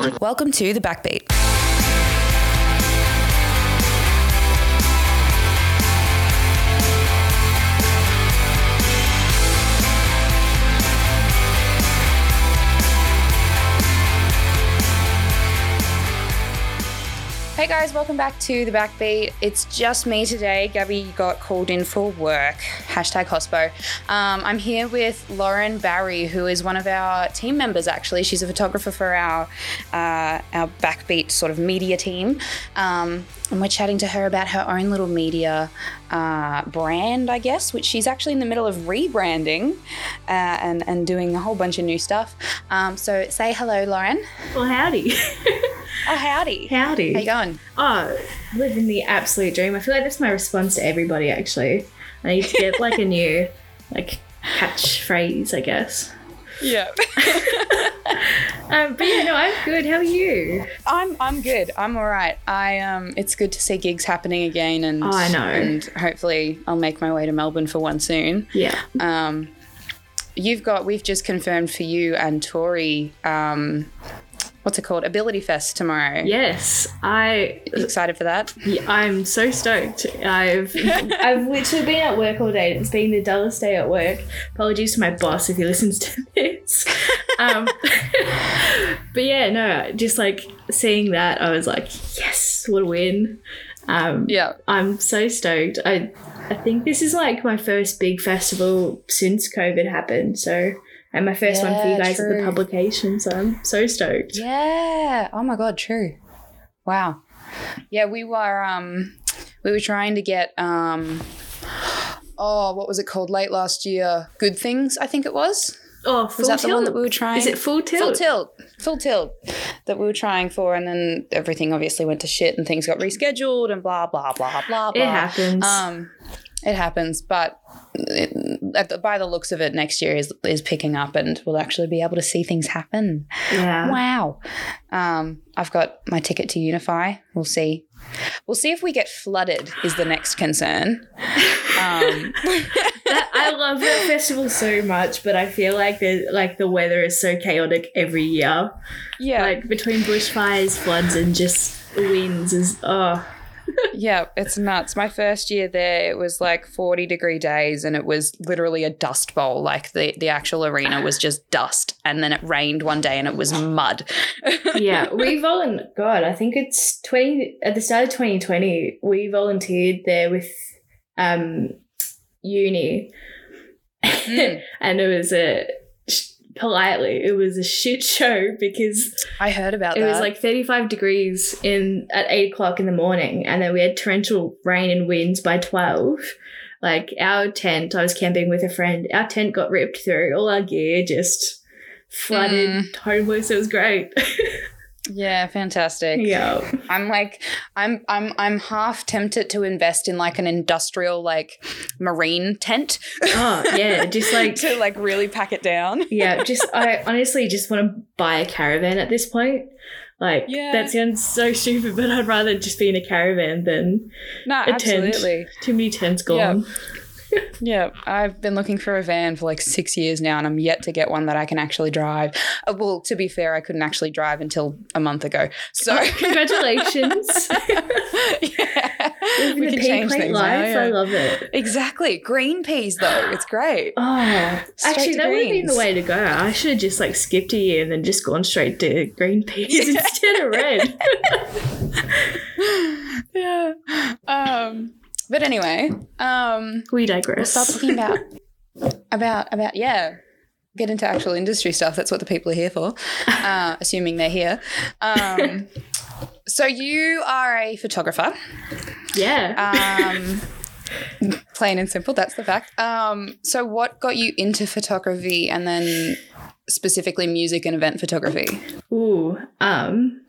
Welcome to the Backbeat. Guys, welcome back to the Backbeat. It's just me today. Gabby got called in for work. Hashtag hospo. Um, I'm here with Lauren Barrey, who is one of our team members. Actually, she's a photographer for our uh, our Backbeat sort of media team, um, and we're chatting to her about her own little media uh, brand, I guess, which she's actually in the middle of rebranding uh, and and doing a whole bunch of new stuff. Um, so say hello, Lauren. Well, howdy. Oh, howdy. howdy. How you going? Oh, living the absolute dream. I feel like that's my response to everybody, actually. I need to get like a new, like, catchphrase, I guess. Yeah. Um, but yeah, no, I'm good. How are you? I'm I'm good. I'm all right. I um it's good to see gigs happening again and Oh, I know. and hopefully I'll make my way to Melbourne for one soon. Yeah. Um you've got we've just confirmed for you and Tori um what's it called? Ability Fest tomorrow. Yes, I. Excited for that? yeah, I'm so stoked. I've I've literally been at work all day. It's been the dullest day at work. Apologies to my boss if he listens to this. Um, but yeah, no, just like seeing that, I was like, yes, what a win. Um, Yeah. I'm so stoked. I I think this is like my first big festival since COVID happened. So and my first one for you Yeah, guys at the publication. So I'm so stoked. Yeah. Oh my god, true. Wow. Yeah, we were um we were trying to get um oh, what was it called late last year? Good things, I think it was. Oh, full Was that the one that we were trying? Is it full tilt? Full tilt. Full tilt that we were trying for and then everything obviously went to shit and things got rescheduled and blah blah blah blah blah. It happens. Um, it happens, but it, by the looks of it, next year is is picking up, and we'll actually be able to see things happen. yeah. Wow. Um, I've got my ticket to Unify. We'll see. We'll see if we get flooded. Is the next concern. Um, That, I love that festival so much, but I feel like the like the weather is so chaotic every year. yeah, Like between bushfires, floods, and just winds is oh yeah, it's nuts. My first year there, it was like forty degree days, and it was literally a dust bowl. Like the the actual arena was just dust, and then it rained one day, and it was mud. yeah. We volunteered. God, I think it's twenty at the start of twenty twenty. We volunteered there with um uni, Mm. and it was a politely it was a shit show because I heard about It that. was like 35 degrees in at 8 o'clock in the morning, and then we had torrential rain and winds by 12. Like our tent, I was camping with a friend, our tent got ripped through, all our gear just flooded Mm. homeless. It was great. yeah, fantastic. yeah. I'm like, I'm, I'm, I'm half tempted to invest in like an industrial, like marine tent. Oh, yeah, just like- to like really pack it down. Yeah, just I honestly just want to buy a caravan at this point. Like Yeah. that sounds so stupid, but I'd rather just be in a caravan than No, a tent. Too many tents gone. Yeah, I've been looking for a van for like six years now, and I'm yet to get one that I can actually drive. Uh, well, to be fair, I couldn't actually drive until a month ago. So, Congratulations. yeah, we can change things life. now. yeah. I love it. Exactly, green Ps though. It's great. Oh, Straight actually, that would have been the way to go. I should have just like skipped a year and then just gone straight to green Ps instead of red. yeah. Um. But anyway, um, we we'll digress. start talking about about about yeah. Get into actual industry stuff. That's what the people are here for, uh, assuming they're here. Um, so you are a photographer. yeah. Um, plain and simple. That's the fact. Um, so what got you into photography, and then specifically music and event photography? Ooh. Um.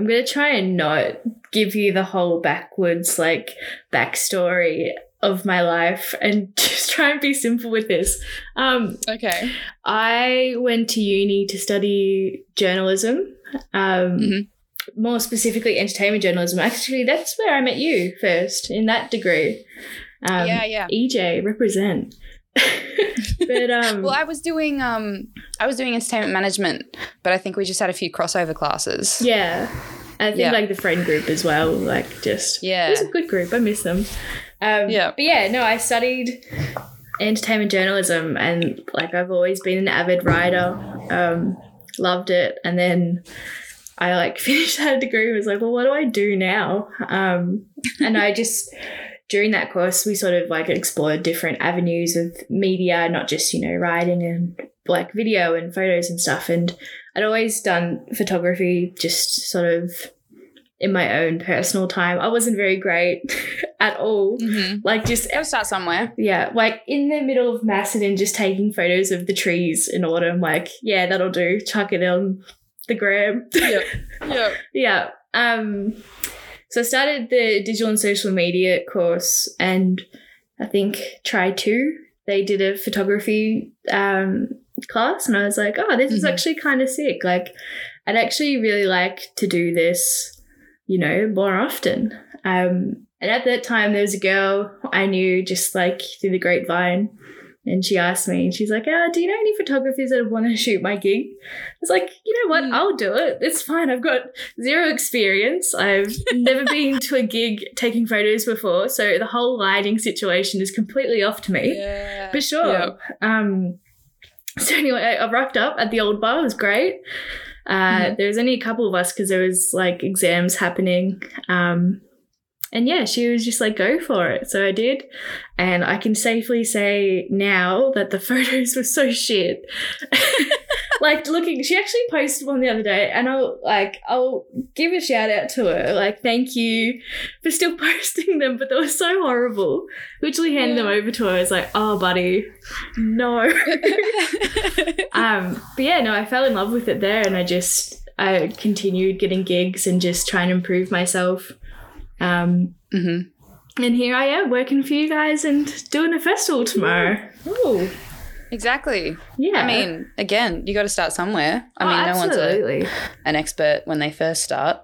I'm gonna try and not give you the whole backwards like backstory of my life and just try and be simple with this. Um, Okay. I went to uni to study journalism. Um, Mhm. More specifically, entertainment journalism. Actually, that's where I met you first in that degree. Um, yeah, yeah. EJ represent. But um, Well, I was doing um I was doing entertainment management, but I think we just had a few crossover classes. yeah, I think Yeah. like the friend group as well. Like just Yeah. it was a good group. I miss them. Um, Yeah. but yeah, no, I studied entertainment journalism, and like I've always been an avid writer. Um, loved it, and then. I like finished that degree and was like, well, what do I do now? Um, and I just during that course we sort of like explored different avenues of media, not just, you know, writing and like video and photos and stuff. And I'd always done photography just sort of in my own personal time. I wasn't very great at all. Mm-hmm. Like just Gotta start somewhere. yeah, like in the middle of Macedon, just taking photos of the trees in autumn. Like, yeah, that'll do. Chuck it on the gram. Yep. Yep. yeah. Um. So I started the digital and social media course, and I think try two. They did a photography um, class, and I was like, oh, this is Mhm. actually kind of sick. Like, I'd actually really like to do this, you know, more often. Um, and at that time, there was a girl I knew just like through the grapevine. And she asked me, and she's like, uh, Do you know any photographers that want to shoot my gig? I was like, You know what? Mm. I'll do it. It's fine. I've got zero experience. I've never been to a gig taking photos before. So the whole lighting situation is completely off to me. Yeah. For sure. Yep. Um, so anyway, I, I rocked up at the old bar. It was great. Uh, Mhm. There was only a couple of us because there was like exams happening. Um, and yeah, she was just like, go for it. So I did. And I can safely say now that the photos were so shit. like looking, she actually posted one the other day and I'll like, I'll give a shout out to her. Like, thank you for still posting them, but they were so horrible. Literally handed them over to her. I was like, oh, buddy, no. um, but yeah, no, I fell in love with it there, and I just I continued getting gigs and just trying to improve myself. Um, hmm and here I am working for you guys and doing a festival tomorrow. Ooh, Exactly. yeah. I mean, again, you got to start somewhere. I Oh, mean, no one's a, absolutely. an expert when they first start.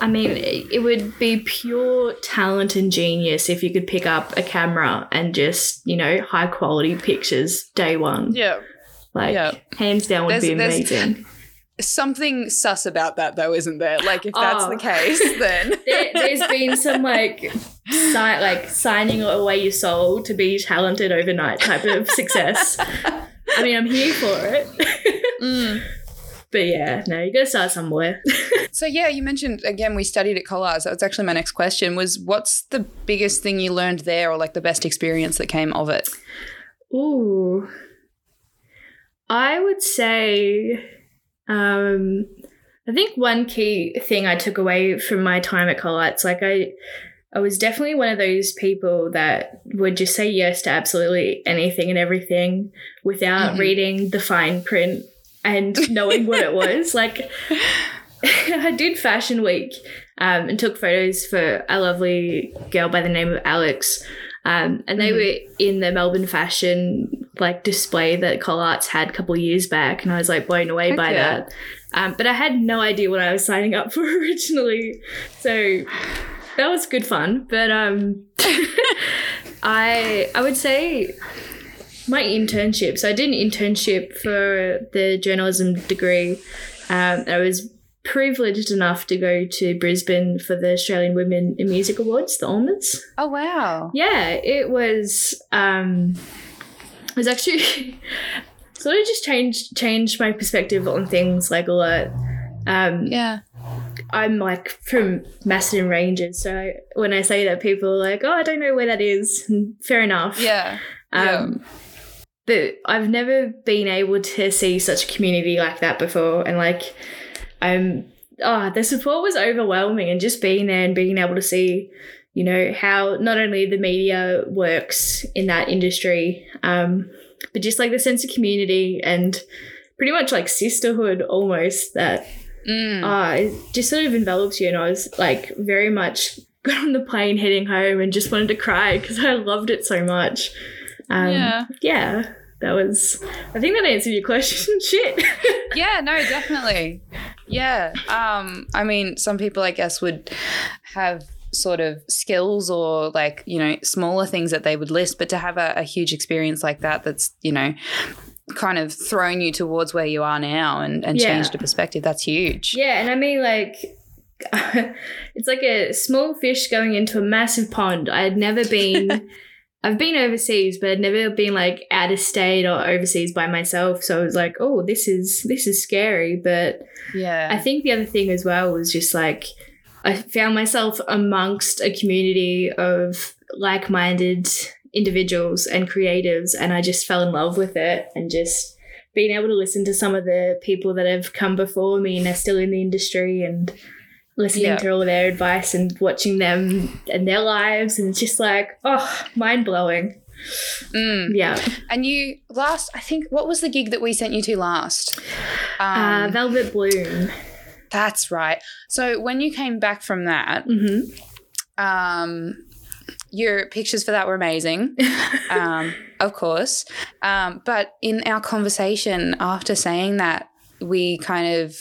I mean, it would be pure talent and genius if you could pick up a camera and just you know high quality pictures day one. Yeah. Like yeah. hands down would There's- be amazing. Something sus about that, though, isn't there? Like, if that's Oh. the case, then. there, there's been some like si- like signing away your soul to be talented overnight type of success. I mean, I'm here for it. Mm. but yeah, no, you gotta start somewhere. So yeah, you mentioned again we studied at Collarts. That was actually my next question. Was what's the biggest thing you learned there, or like the best experience that came of it? Ooh. I would say um I think one key thing I took away from my time at Collarts, like I I was definitely one of those people that would just say yes to absolutely anything and everything without Mhm. reading the fine print and knowing what it was. Like I did Fashion Week um, and took photos for a lovely girl by the name of Alex. Um, and they Mhm. were in the Melbourne fashion like display that Collarts had a couple of years back, and I was like blown away Heck by yeah. that. Um, but I had no idea what I was signing up for originally, so that was good fun. But um, I I would say my internship. So I did an internship for the journalism degree. Um, I was privileged enough to go to Brisbane for the Australian Women in Music Awards, the AWMAs. Oh wow! Yeah, it was. Um, it was actually sort of just changed changed my perspective on things like a lot. Um, Yeah, I'm like from Macedon Ranges, so I, when I say that, people are like, "Oh, I don't know where that is." Fair enough. yeah, Um, But I've never been able to see such a community like that before, and like, um, oh, the support was overwhelming, and just being there and being able to see, you know, how not only the media works in that industry, um, but just like the sense of community and pretty much like sisterhood almost that Mm. uh, it just sort of envelops you. And I was like very much got on the plane heading home and just wanted to cry because I loved it so much. Um, yeah, yeah, that was. I think that answered your question. Shit. yeah. No, definitely. Yeah. Um, I mean, some people, I guess, would have sort of skills or like you know smaller things that they would list but to have a, a huge experience like that that's you know kind of thrown you towards where you are now and, and Yeah. changed a perspective that's huge Yeah, and I mean like it's like a small fish going into a massive pond. I had never been I've been overseas, but I'd never been like out of state or overseas by myself. So I was like, oh, this is this is scary. But yeah I think the other thing as well was just like I found myself amongst a community of like-minded individuals and creatives and I just fell in love with it and just being able to listen to some of the people that have come before me and are still in the industry and listening Yeah. to all their advice and watching them and their lives and it's just like oh mind blowing Mm. yeah. And you last i think what was the gig that we sent you to last? Um, uh, velvet bloom. That's right. So when you came back from that hmm um your pictures for that were amazing. Um, of course. Um, but in our conversation after saying that, we kind of,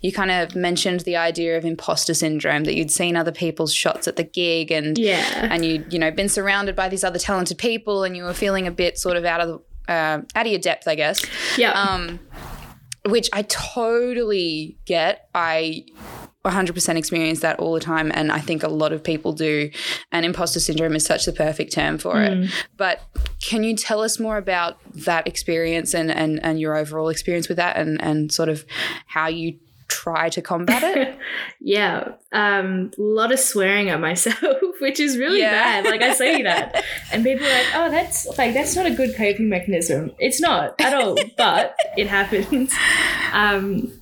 you kind of mentioned the idea of imposter syndrome that you'd seen other people's shots at the gig and, yeah and you, you know, been surrounded by these other talented people and you were feeling a bit sort of out of uh, out of your depth, I guess. yeah Um, which I totally get. I 100% experience that all the time. And I think a lot of people do. And imposter syndrome is such the perfect term for Mm. it. But can you tell us more about that experience and, and, and your overall experience with that and, and sort of how you try to combat it? Yeah, um, a lot of swearing at myself, which is really Yeah. bad. Like I say that, and people are like, "Oh, that's like that's not a good coping mechanism." It's not at all, but it happens. Um,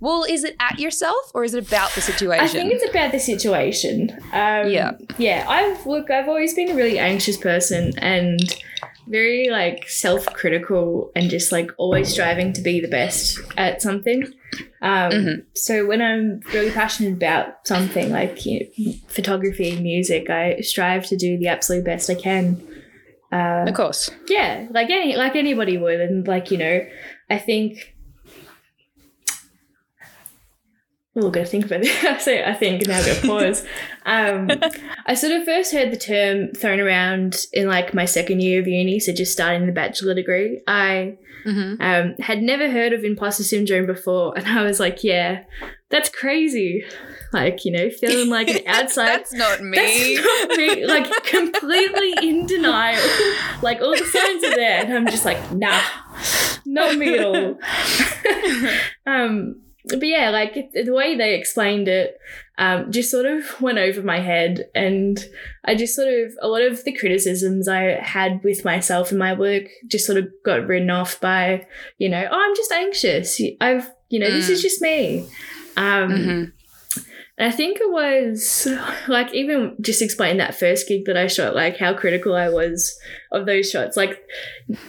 well, is it at yourself or is it about the situation? I think it's about the situation. Um, Yeah. yeah. I've look. I've always been a really anxious person and very like self-critical and just like always striving to be the best at something. Um, Mhm. So when I'm really passionate about something like you know, photography, music, I strive to do the absolute best I can. Uh, of course. yeah, like any like anybody would, and like you know, I think. Oh, gotta think about this. I think now. Go pause. um, I sort of first heard the term thrown around in like my second year of uni, so just starting the bachelor degree. I Mm-hmm. um, had never heard of imposter syndrome before, and I was like, "Yeah, that's crazy." Like you know, feeling like an outside That's not me. that's not me. Like completely in denial. Like all the signs are there, and I'm just like, nah, not me at all. um, but yeah, like it- the way they explained it, um, just sort of went over my head, and I just sort of a lot of the criticisms I had with myself and my work just sort of got written off by, you know, oh, I'm just anxious. I've, you know, this is just me. Um, Mhm. I think it was like even just explain that first gig that I shot, like how critical I was of those shots. Like,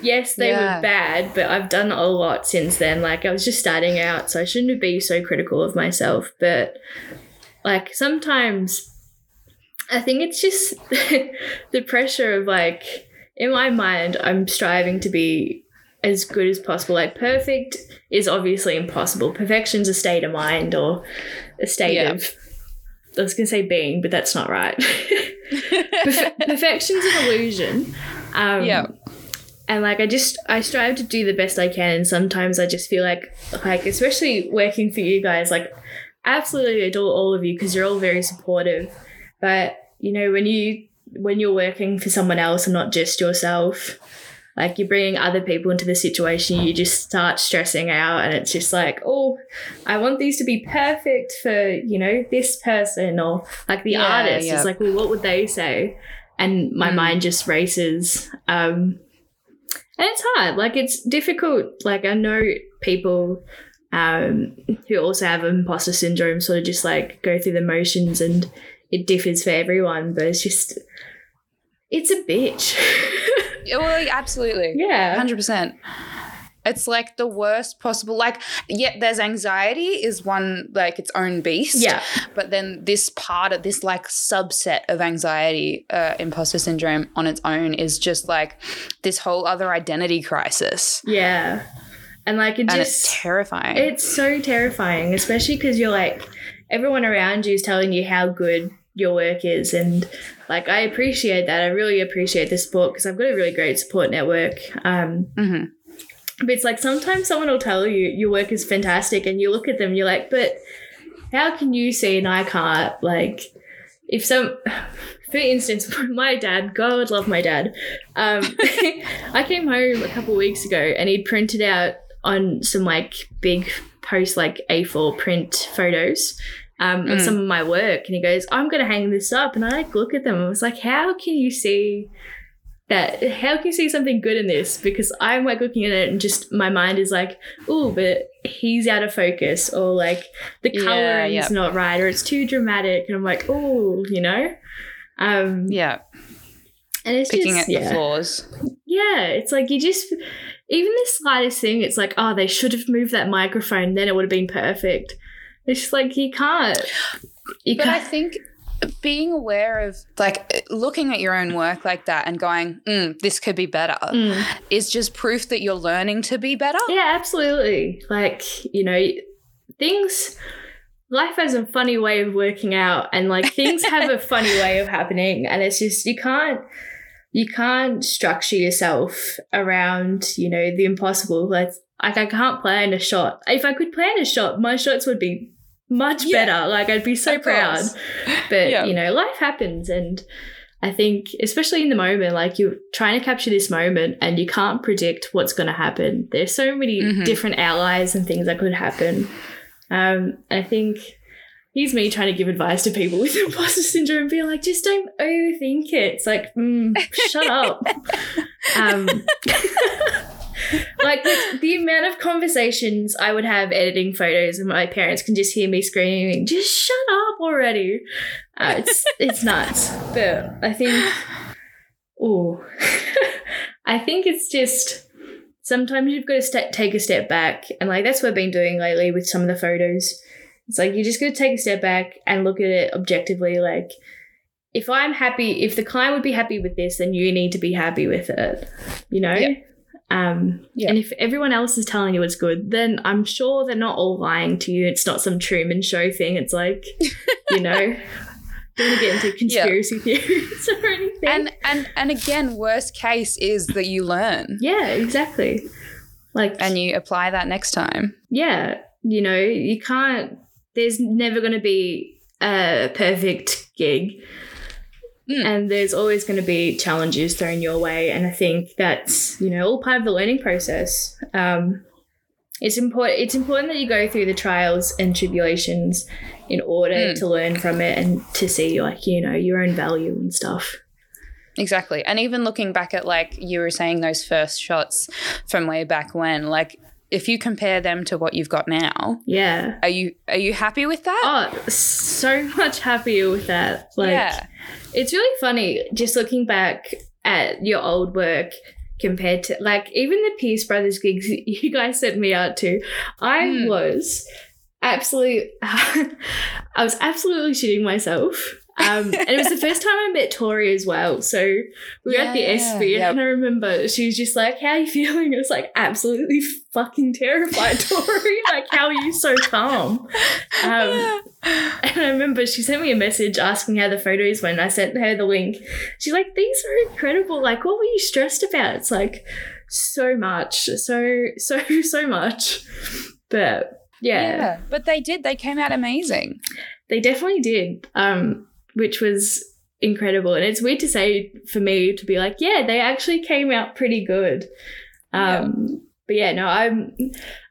yes, they Yeah. were bad, but I've done a lot since then. Like, I was just starting out, so I shouldn't be so critical of myself. But like sometimes I think it's just the pressure of like, in my mind, I'm striving to be as good as possible. Like, perfect is obviously impossible. Perfection's a state of mind or a state Yeah. of. I was going to say being, but that's not right. Perfe- perfection's an illusion. Um, Yeah. and like I just I strive to do the best I can and sometimes I just feel like like especially working for you guys like I absolutely adore all of you because you're all very supportive but you know when you when you're working for someone else and not just yourself like you're bringing other people into the situation you just start stressing out and it's just like oh I want these to be perfect for you know this person or like the Yeah, artist. Yeah. it's like well what would they say? And my Mm. mind just races um and it's hard. Like it's difficult. Like i know people um who also have imposter syndrome sort of just like go through the motions and it differs for everyone but it's just it's a bitch well, absolutely. yeah Hundred percent. It's like the worst possible. Like, yeah, there's anxiety is one like its own beast. yeah But then this part of this like subset of anxiety, uh, imposter syndrome on its own is just like this whole other identity crisis, yeah and like it and just it's terrifying. It's so terrifying, especially because you're like, everyone around you is telling you how good your work is and like i appreciate that. I really appreciate the support because i've got a really great support network um hmm but it's like sometimes someone will tell you your work is fantastic and you look at them you're like but how can you see and i can't like if some for instance my dad god love my dad um i came home a couple weeks ago and he'd printed out on some like big post like a4 print photos um, of Mm. some of my work and he goes i'm gonna hang this up and i like look at them and I was like how can you see that how can you see something good in this because i'm like looking at it and just my mind is like oh but he's out of focus or like the Yeah, coloring's yep. not right or it's too dramatic and i'm like oh you know um Yeah. and it's Picking just at yeah. the flaws. yeah it's like you just even the slightest thing it's like oh they should have moved that microphone then it would have been perfect it's just like you can't you But I can't think being aware of like looking at your own work like that and going, mm, this could be better Mm. is just proof that you're learning to be better. Yeah, absolutely. Like, you know, things life has a funny way of working out and like things have a funny way of happening and it's just you can't you can't structure yourself around, you know, the impossible. Like like I can't plan a shot. If I could plan a shot, my shots would be much Yeah. better. Like I'd be so Of proud. course. But Yeah. you know, life happens and I think, especially in the moment, like you're trying to capture this moment and you can't predict what's going to happen. There's so many Mhm. different allies and things that could happen. Um, I think here's me trying to give advice to people with imposter syndrome, being like, just don't overthink it. It's like, mm, shut up. Um, like the, amount of conversations I would have editing photos, and my parents can just hear me screaming, "Just shut up already!" Uh, it's it's nuts. But I think, oh, I think it's just sometimes you've got to st- take a step back, and like that's what I've been doing lately with some of the photos. It's like you just got to take a step back and look at it objectively, like. If I'm happy, if the client would be happy with this, then you need to be happy with it. You know? Um, Yeah. And if everyone else is telling you it's good, then I'm sure they're not all lying to you. It's not some Truman Show thing. It's like, you know, don't want to get into conspiracy theories or anything. And and and again, worst case is that you learn yeah, exactly. Like, and you apply that next time. yeah, you know, you can't. There's never going to be a perfect gig. Mm. And there's always going to be challenges thrown your way. And I think that's, you know, all part of the learning process. Um, it's important it's important that you go through the trials and tribulations in order Mm. to learn from it and to see like, you know, your own value and stuff. Exactly. And even looking back at like you were saying those first shots from way back when, like if you compare them to what you've got now, Yeah. are you are you happy with that? Oh, so much happier with that. Like yeah. It's really funny just looking back at your old work compared to like even the Pierce Brothers gigs you guys sent me out to. I Mm. was absolutely I was absolutely shitting myself. Um, and it was the first time I met Tori as well. So we were at the Yeah, yep. and I remember she was just like, How are you feeling? I was like, absolutely fucking terrified, Tori. like, how are you so calm? Um, and I remember she sent me a message asking how the photos went. I sent her the link. She's like, these are incredible. Like, what were you stressed about? It's like so much. So, so, so much. But yeah. yeah, But they did. They came out amazing. they definitely did. Um, which was incredible. And it's weird to say for me to be like, yeah, they actually came out pretty good. Um, but yeah, no, I'm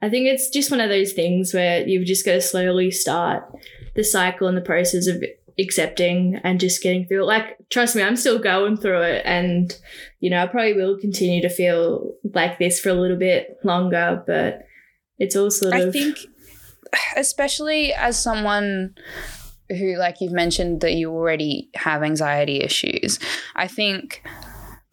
I think it's just one of those things where you've just got to slowly start the cycle and the process of accepting and just getting through it. Like, trust me, I'm still going through it and you know, I probably will continue to feel like this for a little bit longer, but it's all sort I of think, especially as someone who, like you've mentioned, that you already have anxiety issues, I think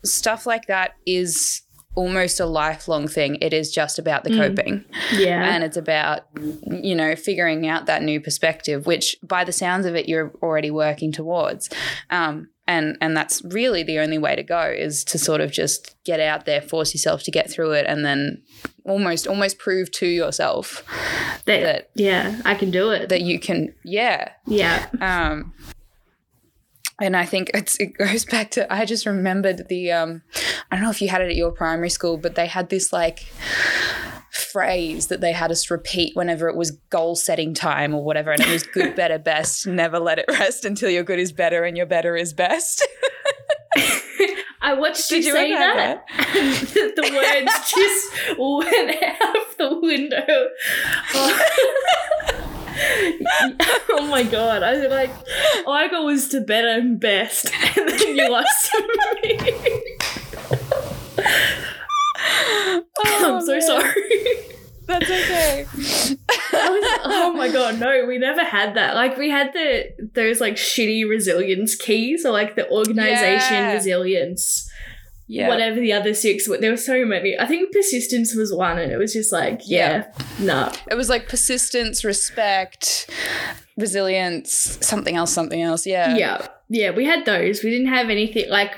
stuff like that is almost a lifelong thing. It is just about the Mm. coping yeah. and it's about, you know, figuring out that new perspective, which by the sounds of it, you're already working towards. Um, and, and that's really the only way to go is to sort of just get out there, force yourself to get through it, and then almost almost prove to yourself that, that yeah, I can do it. that you can yeah yeah. um and I think it's, it goes back to I just remembered the um, I don't know if you had it at your primary school, but they had this like phrase that they had us repeat whenever it was goal setting time or whatever, and it was good, better, best. Never let it rest until your good is better and your better is best. I watched you, Did you say that. and the, the words just went out the window. Oh. oh my god! I was like, all I got was to better and best, and then you lost me. Oh, I'm so man. sorry. That's okay. Was, oh my god, no, we never had that. Like we had the those like shitty resilience keys, or like the organization Yeah. resilience, Yeah. whatever the other six were. There were so many. I think persistence was one, and it was just like, yeah, nah. It was like persistence, respect, resilience, something else, something else. Yeah. Yeah, yeah, we had those. We didn't have anything like.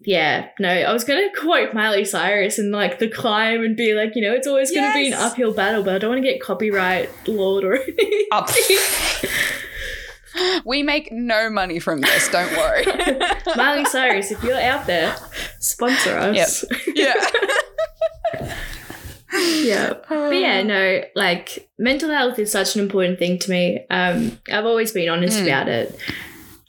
Yeah, no, I was gonna quote Miley Cyrus and like the climb and be like, you know, it's always gonna be an uphill battle, but I don't want to get copyright lord or anything. Up. we make no money from this, don't worry. Miley Cyrus, if you're out there, sponsor us. yeah. yeah. But yeah, no, like mental health is such an important thing to me. Um, I've always been honest Mm. about it.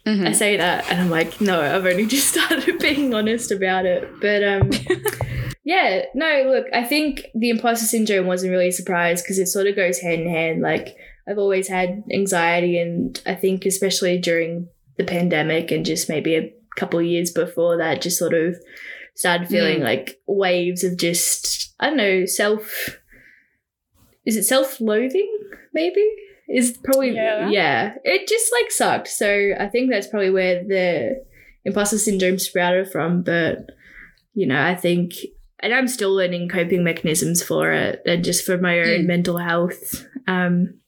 Mhm. I say that and I'm like, no, I've only just started being honest about it. But um yeah, no, look, I think the imposter syndrome wasn't really a surprise because it sort of goes hand in hand. Like I've always had anxiety and I think especially during the pandemic and just maybe a couple of years before that just sort of started feeling Mm. like waves of just I don't know, self is it self-loathing maybe? Is probably Yeah. yeah. It just like sucked. So I think that's probably where the imposter syndrome sprouted from. But you know, I think and I'm still learning coping mechanisms for it and just for my own Mm. mental health. Um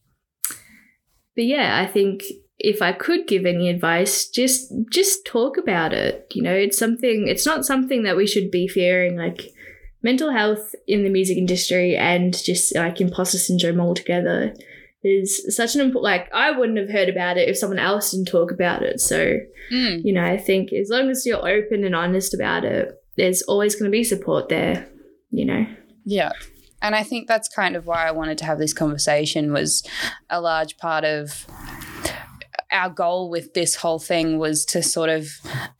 but yeah, I think if I could give any advice, just just talk about it. You know, it's something it's not something that we should be fearing like mental health in the music industry and just like imposter syndrome altogether is such an important like I wouldn't have heard about it if someone else didn't talk about it. So, Mm. you know, I think as long as you're open and honest about it, there's always going to be support there, you know. Yeah. And I think that's kind of why I wanted to have this conversation was a large part of our goal with this whole thing was to sort of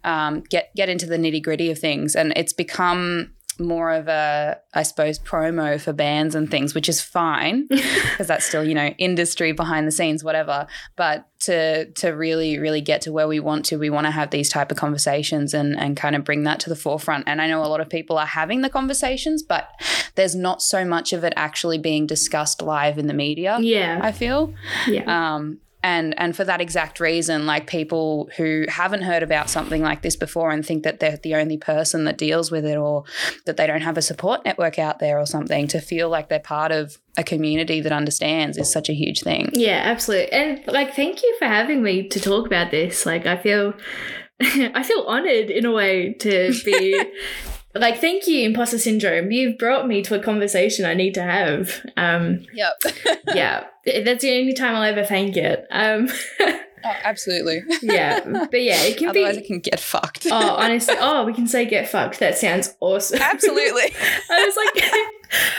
um, get get into the nitty gritty of things, and it's become more of a, I suppose, promo for bands and things, which is fine because that's still you know industry behind the scenes, whatever. But to to really really get to where we want to, we want to have these type of conversations and and kind of bring that to the forefront. And I know a lot of people are having the conversations, but there's not so much of it actually being discussed live in the media. Yeah. I feel. yeah. Um, and and for that exact reason, like people who haven't heard about something like this before and think that they're the only person that deals with it, or that they don't have a support network out there or something, to feel like they're part of a community that understands is such a huge thing. Yeah, absolutely. And like thank you for having me to talk about this. Like I feel I feel honored in a way to be like thank you imposter syndrome. You've brought me to a conversation I need to have. Um Yep. yeah, that's the only time I'll ever thank it. Um Oh, absolutely. yeah, but yeah, it can Otherwise, be it can get fucked. Oh, honestly, oh, we can say get fucked. That sounds awesome. absolutely. I was like,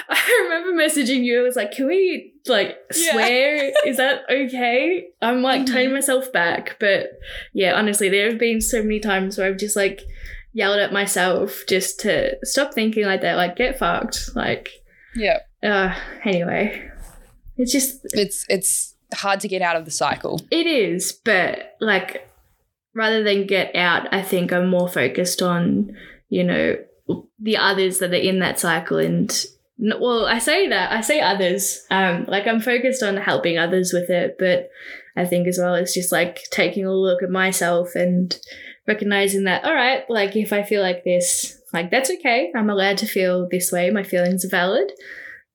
I remember messaging you. I was like, can we like Yeah. swear? Is that okay? I'm like Mhm. turning myself back. But yeah, honestly, there have been so many times where I've just like yelled at myself just to stop thinking like that. Like, get fucked. Like, Yeah. uh, anyway, it's just, It's it's hard to get out of the cycle. it is. But like, rather than get out, I think I'm more focused on, you know, the others that are in that cycle and well i say that i say others um like i'm focused on helping others with it but i think as well it's just like taking a look at myself and recognizing that all right like if i feel like this like that's okay. I'm allowed to feel this way. My feelings are valid.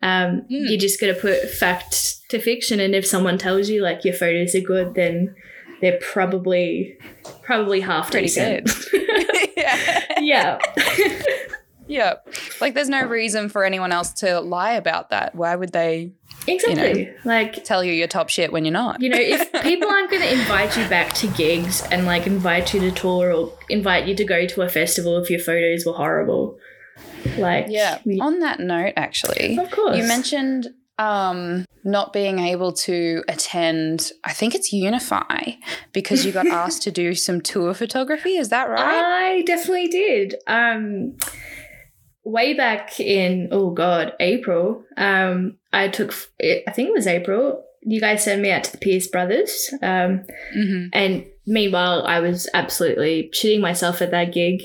Um Mm. you just got to put fact to fiction and if someone tells you like your photos are good then they're probably probably half Pretty decent. yeah. yeah Yeah. Like there's no reason for anyone else to lie about that. Why would they Exactly. Like tell you you're top shit when you're not? you know, if people aren't going to invite you back to gigs and like invite you to tour or invite you to go to a festival if your photos were horrible, like Yeah. we- On that note, actually, of course, you mentioned um, not being able to attend, I think it's Unify, because you got asked to do some tour photography. Is that right? I definitely did. Um, way back in oh god, April. Um, I took I think it was April. You guys sent me out to the Pierce Brothers. Um, mm-hmm. and meanwhile, I was absolutely shitting myself at that gig.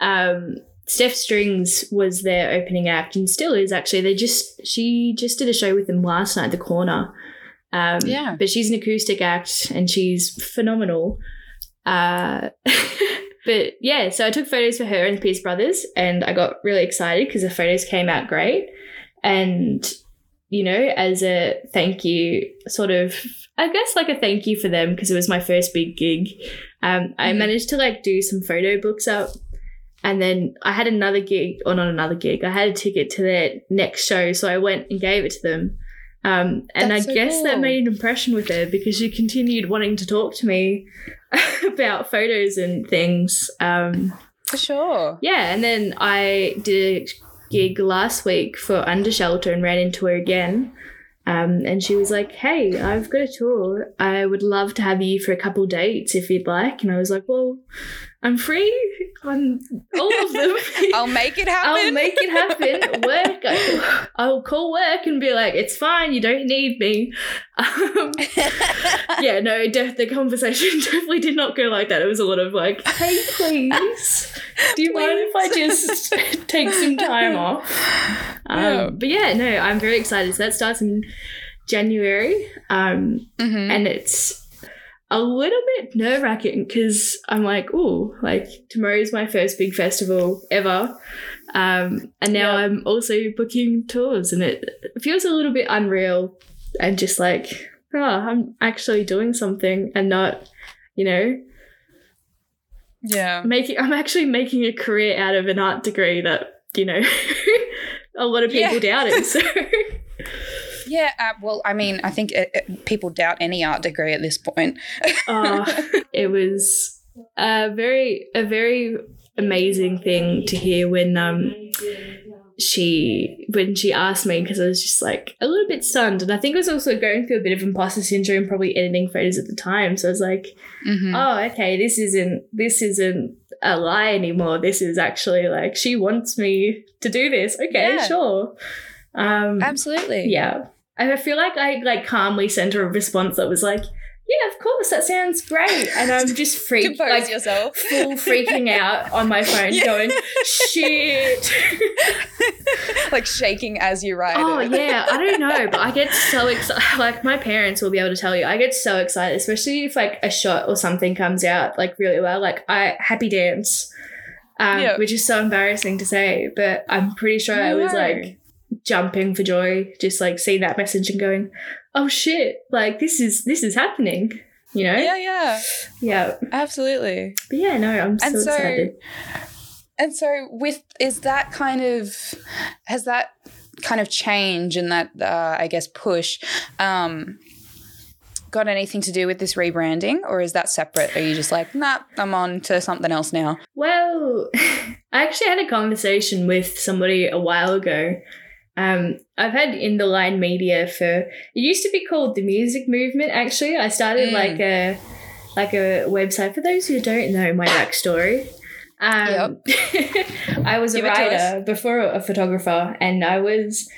Um, Steph Strings was their opening act and still is actually. They just she just did a show with them last night at the corner. Um, Yeah. but she's an acoustic act and she's phenomenal. Uh, but yeah, so I took photos for her and the Pierce Brothers, and I got really excited because the photos came out great. And you know, as a thank you, sort of, I guess like a thank you for them because it was my first big gig. Um, I Mhm. managed to like do some photo books up. And then I had another gig, or not another gig, I had a ticket to their next show. So I went and gave it to them. Um, and That's I so guess that made an impression with her because she continued wanting to talk to me about photos and things. Um, For sure. yeah, and then I did a gig last week for Undershelter and ran into her again. Um, and she was like, "Hey, I've got a tour. I would love to have you for a couple dates if you'd like." And I was like, "Well, I'm free on all of them. I'll make it happen. I'll make it happen. Work. I- I'll call work and be like, it's fine. You don't need me." Um, yeah, no, de- the conversation definitely did not go like that. It was a lot of like, hey, please, do you mind if I just take some time off? Um, Yeah. But yeah, no, I'm very excited. So that starts in January, um, Mhm. and it's a little bit nerve wracking because I'm like, oh, like tomorrow is my first big festival ever. Um, and now Yeah. I'm also booking tours, and it feels a little bit unreal and just like, oh, I'm actually doing something and not, you know, Yeah. making, I'm actually making a career out of an art degree that, you know, a lot of people doubted. So, Yeah. Uh, well, I mean, I think it, it- people doubt any art degree at this point. uh, it was a very, a very amazing thing to hear when, um, she when she asked me because I was just like a little bit stunned and I think I was also going through a bit of imposter syndrome probably editing photos at the time so I was like Mhm. oh okay this isn't this isn't a lie anymore this is actually like she wants me to do this okay Yeah. sure um Absolutely. yeah i feel like i like calmly sent her a response that was like yeah of course that sounds great and i'm just freaked like yourself. full freaking out on my phone Yeah. going shit like shaking as you write Oh it. yeah, I don't know, but I get so excited. Like my parents will be able to tell you, I get so excited, especially if like a shot or something comes out like really well. Like I happy dance, um, Yeah. which is so embarrassing to say, but I'm pretty sure I was like jumping for joy, just like seeing that message and going, "Oh shit! Like this is this is happening." You know? Yeah, yeah. Yeah. Absolutely. But yeah, no, I'm so, And so- excited. And so, with is that kind of has that kind of change and that uh, I guess push um, got anything to do with this rebranding, or is that separate? Are you just like, nah, I'm on to something else now? Well, I actually had a conversation with somebody a while ago. Um, I've had in the line media for it used to be called the Music Movement. Actually, I started Mm. like a like a website for those who don't know my backstory. Um, I was a Give it writer before a photographer, and I was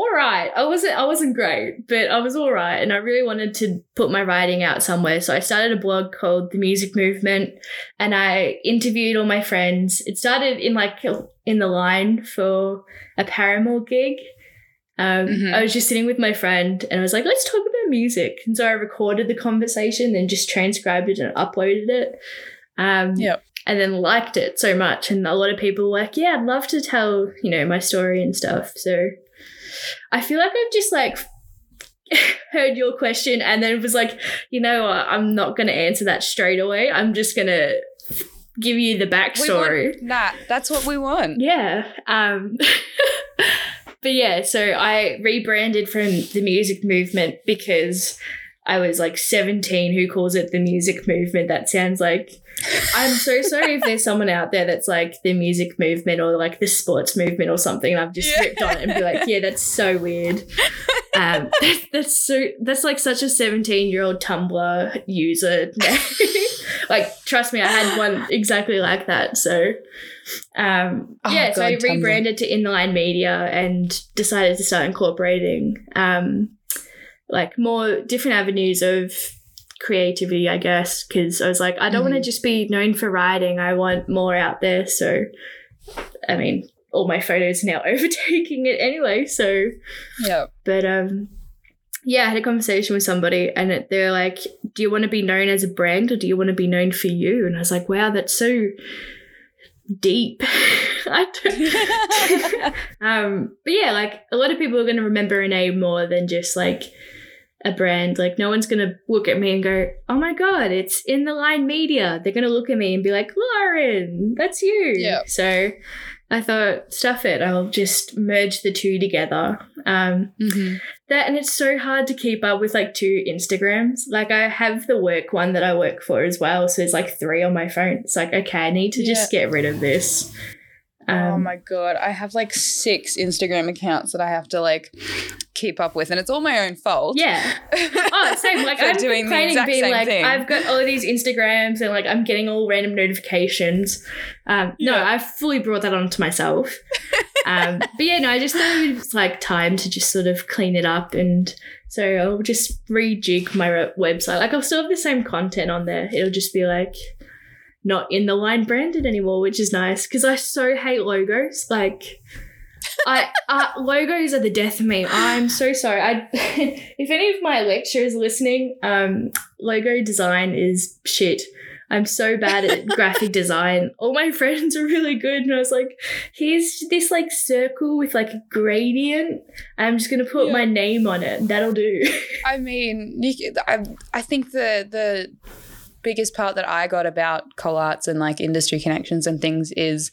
all right. I wasn't I wasn't great, but I was all right, and I really wanted to put my writing out somewhere. So I started a blog called The Music Movement, and I interviewed all my friends. It started in like in the line for a Paramore gig. Um, Mhm. I was just sitting with my friend, and I was like, "Let's talk about music." And so I recorded the conversation, then just transcribed it and uploaded it. Um, Yep. and then liked it so much, and a lot of people were like, "Yeah, I'd love to tell you know my story and stuff." So I feel like I've just like heard your question and then was like, you know what, I'm not going to answer that straight away. I'm just going to give you the backstory. nah, that's what we want. Yeah. Um, but yeah, so I rebranded from the music movement because I was like 17 who calls it the music movement. That sounds like I'm so sorry if there's someone out there that's like the music movement or like the sports movement or something. And I've just Yeah. ripped on it and be like, yeah, that's so weird. Um, that's, that's so that's like such a 17 year old Tumblr user. like, trust me, I had one exactly like that. So, um, Oh, yeah, so I God, Tumblr. rebranded to In the Line Media and decided to start incorporating um, like more different avenues of creativity, I guess, because I was like, I don't want to just be known for writing. I want more out there. So, I mean, all my photos are now overtaking it anyway. So, Yeah. but um, yeah, I had a conversation with somebody, and they're like, "Do you want to be known as a brand, or do you want to be known for you?" And I was like, "Wow, that's so deep." I don't. um, but yeah, like a lot of people are going to remember a name more than just like a brand. Like no one's going to look at me and go, "Oh my god, it's in the line media." They're going to look at me and be like, "Lauren, that's you." Yeah. So. I thought, stuff it. I'll just merge the two together. Um, hmm that and it's so hard to keep up with like two Instagrams. Like I have the work one that I work for as well, so there's like three on my phone. It's like okay, I need to just get rid of this. Oh Um, my god, I have like six Instagram accounts that I have to like keep up with, and it's all my own fault. Yeah. Oh, same. Like I'm doing the complaining, exact being same like, thing. I've got all of these Instagrams and like I'm getting all random notifications. Um, no, Yeah. I've fully brought that onto myself. um, but yeah, no, I just thought it was like time to just sort of clean it up, and so I'll just rejig my re- website. Like I'll still have the same content on there. It'll just be like not in the line branded anymore, which is nice because I so hate logos. Like. I uh, logos are the death of me. I'm so sorry. I if any of my lecturers are listening, um, logo design is shit. I'm so bad at graphic design. All my friends are really good, and I was like, here's this like circle with like a gradient. I'm just gonna put Yeah. my name on it. That'll do. I mean, I, I think the the biggest part that I got about Collarts and like industry connections and things is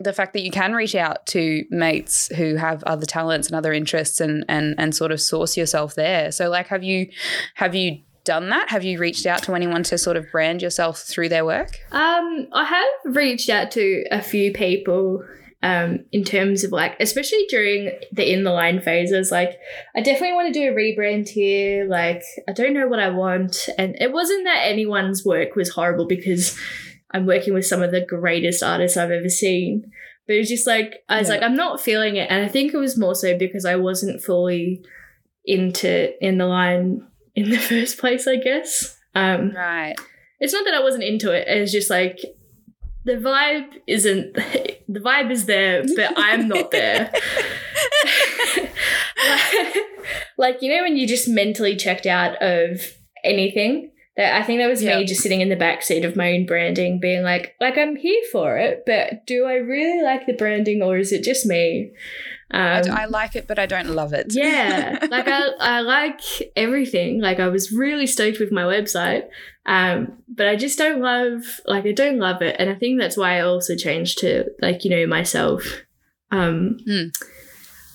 the fact that you can reach out to mates who have other talents and other interests and and and sort of source yourself there. So like have you have you done that? Have you reached out to anyone to sort of brand yourself through their work? Um, I have reached out to a few people um, in terms of like, especially during the in the line phases. Like, I definitely want to do a rebrand here. Like, I don't know what I want. And it wasn't that anyone's work was horrible because I'm working with some of the greatest artists I've ever seen. But it was just like, I was Yeah. like, I'm not feeling it. And I think it was more so because I wasn't fully into in the line in the first place, I guess. Um, Right. it's not that I wasn't into it. It's just like the vibe isn't. The vibe is there, but I'm not there. like, like, you know when you just mentally checked out of anything. That I think that was Yeah. me just sitting in the back seat of my own branding, being like, like I'm here for it, but do I really like the branding or is it just me? I, Um, d- I like it, but I don't love it. yeah like I, I like everything like i was really stoked with my website um but i just don't love like i don't love it and i think that's why i also changed to like you know myself um Hmm.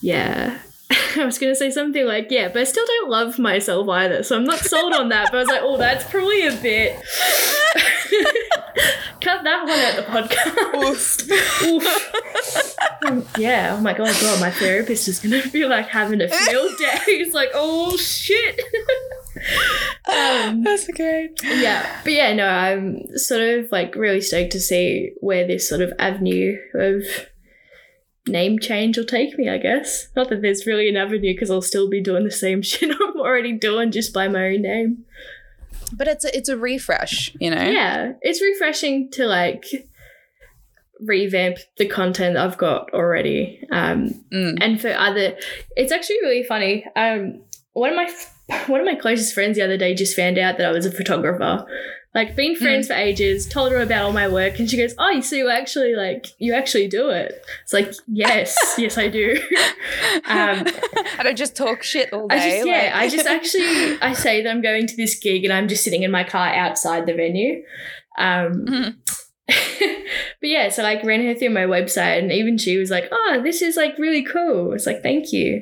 yeah I was gonna say something like, yeah, but I still don't love myself either, so I'm not sold on that. But I was like, oh, that's probably a bit. Cut that one out the podcast. Oof. Um, yeah. Oh my god. God, my therapist is gonna be like having a field day. He's like, oh shit. um, That's great. yeah, but yeah, no, I'm sort of like really stoked to see where this sort of avenue of name change will take me. I guess not that there's really an avenue because I'll still be doing the same shit I'm already doing just by my own name. But it's a, it's a refresh, you know. Yeah, it's refreshing to like revamp the content I've got already. Um, Mm. and for other, it's actually really funny. Um, one of my one of my closest friends the other day just found out that I was a photographer. Like been friends for ages, told her about all my work, and she goes, "Oh, so you actually like you actually do it?" It's like, yes, yes, I do. um, I don't just talk shit all day. I just yeah, like- I just actually I say that I'm going to this gig and I'm just sitting in my car outside the venue. Um, Mhm. but yeah, so like ran her through my website, and even she was like, "Oh, this is like really cool." It's like, "Thank you."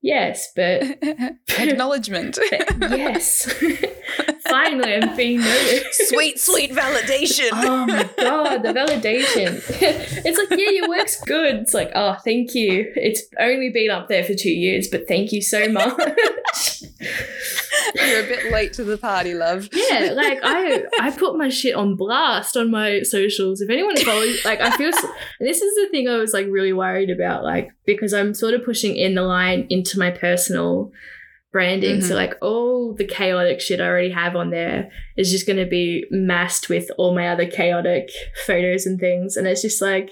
Yes, but Acknowledgement. yes, finally I'm being noticed. sweet, sweet validation. Oh my god, the validation. it's like, yeah, your work's good. It's like, oh, thank you. It's only been up there for two years, but thank you so much. You're a bit late to the party, love. yeah, like I I put my shit on blast on my socials. If anyone follows, like I feel, s- and this is the thing I was like really worried about, like because I'm sort of pushing in the line into my personal branding. So Mhm. like all the chaotic shit I already have on there is just going to be masked with all my other chaotic photos and things, and it's just like.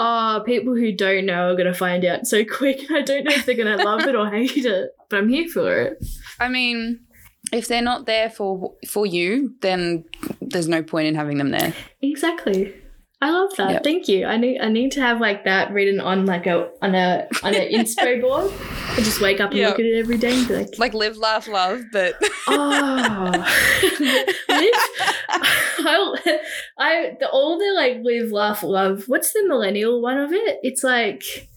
Oh, people who don't know are gonna find out so quick, and I don't know if they're gonna love it or hate it. But I'm here for it. I mean, if they're not there for for you, then there's no point in having them there. Exactly. I love that. Yep. Thank you. I need I need to have like that written on like a on a on an inspo board. I just wake up and Yep. look at it every day and be like, Like live, laugh, love, but oh, live. I, I the older like live, laugh, love. What's the millennial one of it? It's like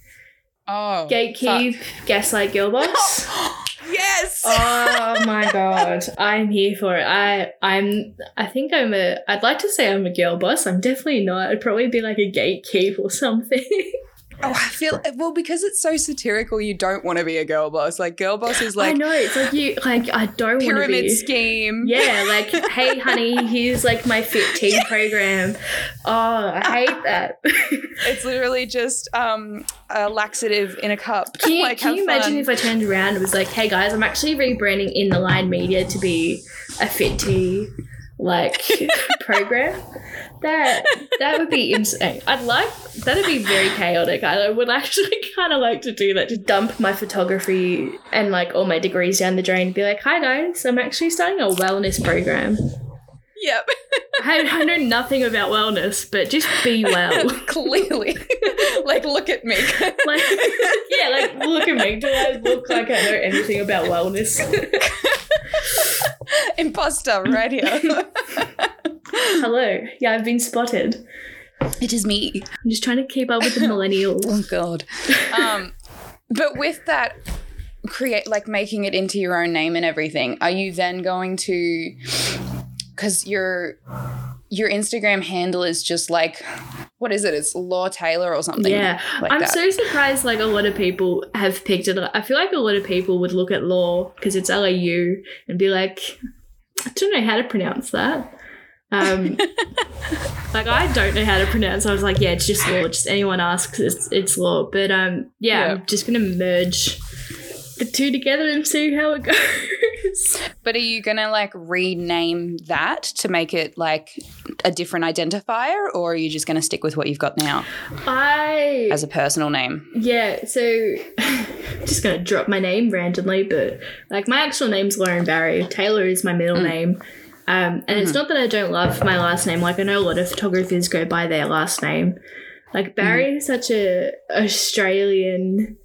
oh, gatekeep, gaslight, girl boss. yes. oh my god, I'm here for it. I I'm I think I'm a I'd like to say I'm a girl boss. I'm definitely not. I'd probably be like a gatekeep or something. Oh, I feel well because it's so satirical. You don't want to be a girl boss. Like girl boss is like I know it's like you like I don't want to be pyramid be. scheme. Yeah, like hey honey, here's like my fit tea program. Oh, I hate that. It's literally just um a laxative in a cup. Can you, like, can you imagine if I turned around and was like, hey guys, I'm actually rebranding in the line media to be a fit tea like program? That that would be insane. I'd like that'd be very chaotic. I would actually kind of like to do that. Just dump my photography and like all my degrees down the drain and be like, hi guys, I'm actually starting a wellness program. Yep. I, I know nothing about wellness, but just be well. Clearly. like look at me. like yeah, like look at me. Do I look like I know anything about wellness? Imposter right here. Hello. Yeah, I've been spotted. it is me. I'm just trying to keep up with the millennials. Oh god. Um but with that create like making it into your own name and everything, are you then going to cuz your your Instagram handle is just like what is it? It's Lau Taylor or something. Yeah, like I'm that. so surprised. Like a lot of people have picked it. up. I feel like a lot of people would look at law because it's L A U and be like, I don't know how to pronounce that. Um, like I don't know how to pronounce. I was like, yeah, it's just law. Just anyone asks, it's it's law. But um, yeah, Yeah. I'm just gonna merge the two together and see how it goes. But are you going to like rename that to make it like a different identifier or are you just going to stick with what you've got now I as a personal name? Yeah, so just gonna drop my name randomly, but like my actual name's Lauren Barrey. Taylor is my middle mm. name. Um, and it's mm-hmm. not that I don't love my last name. Like I know a lot of photographers go by their last name. Like Barrey mm-hmm. is such a Australian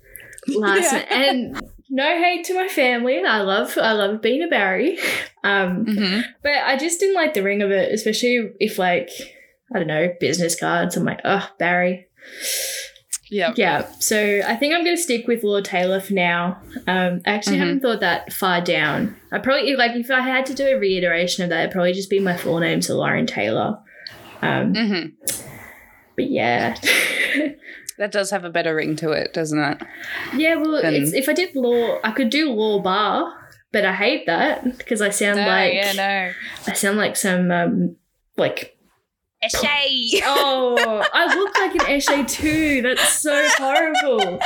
last Yeah. name, and no hate to my family. I love I love being a Barrey. Um, Mm-hmm. but I just didn't like the ring of it, especially if like I don't know business cards. I'm like, oh Barrey. Yeah. Yeah, so I think I'm going to stick with Lau Taylor for now. Um, I actually Mhm. haven't thought that far down. I probably like if I had to do a reiteration of that, it'd probably just be my full name, so Lauren Taylor. Um, Mm-hmm. but yeah, That does have a better ring to it, doesn't it? yeah. Well, Then- it's, if I did law, I could do law bar, but I hate that because I sound like yeah, no. I sound like some um, like Eshay. oh, I look like an Eshay too. That's so horrible.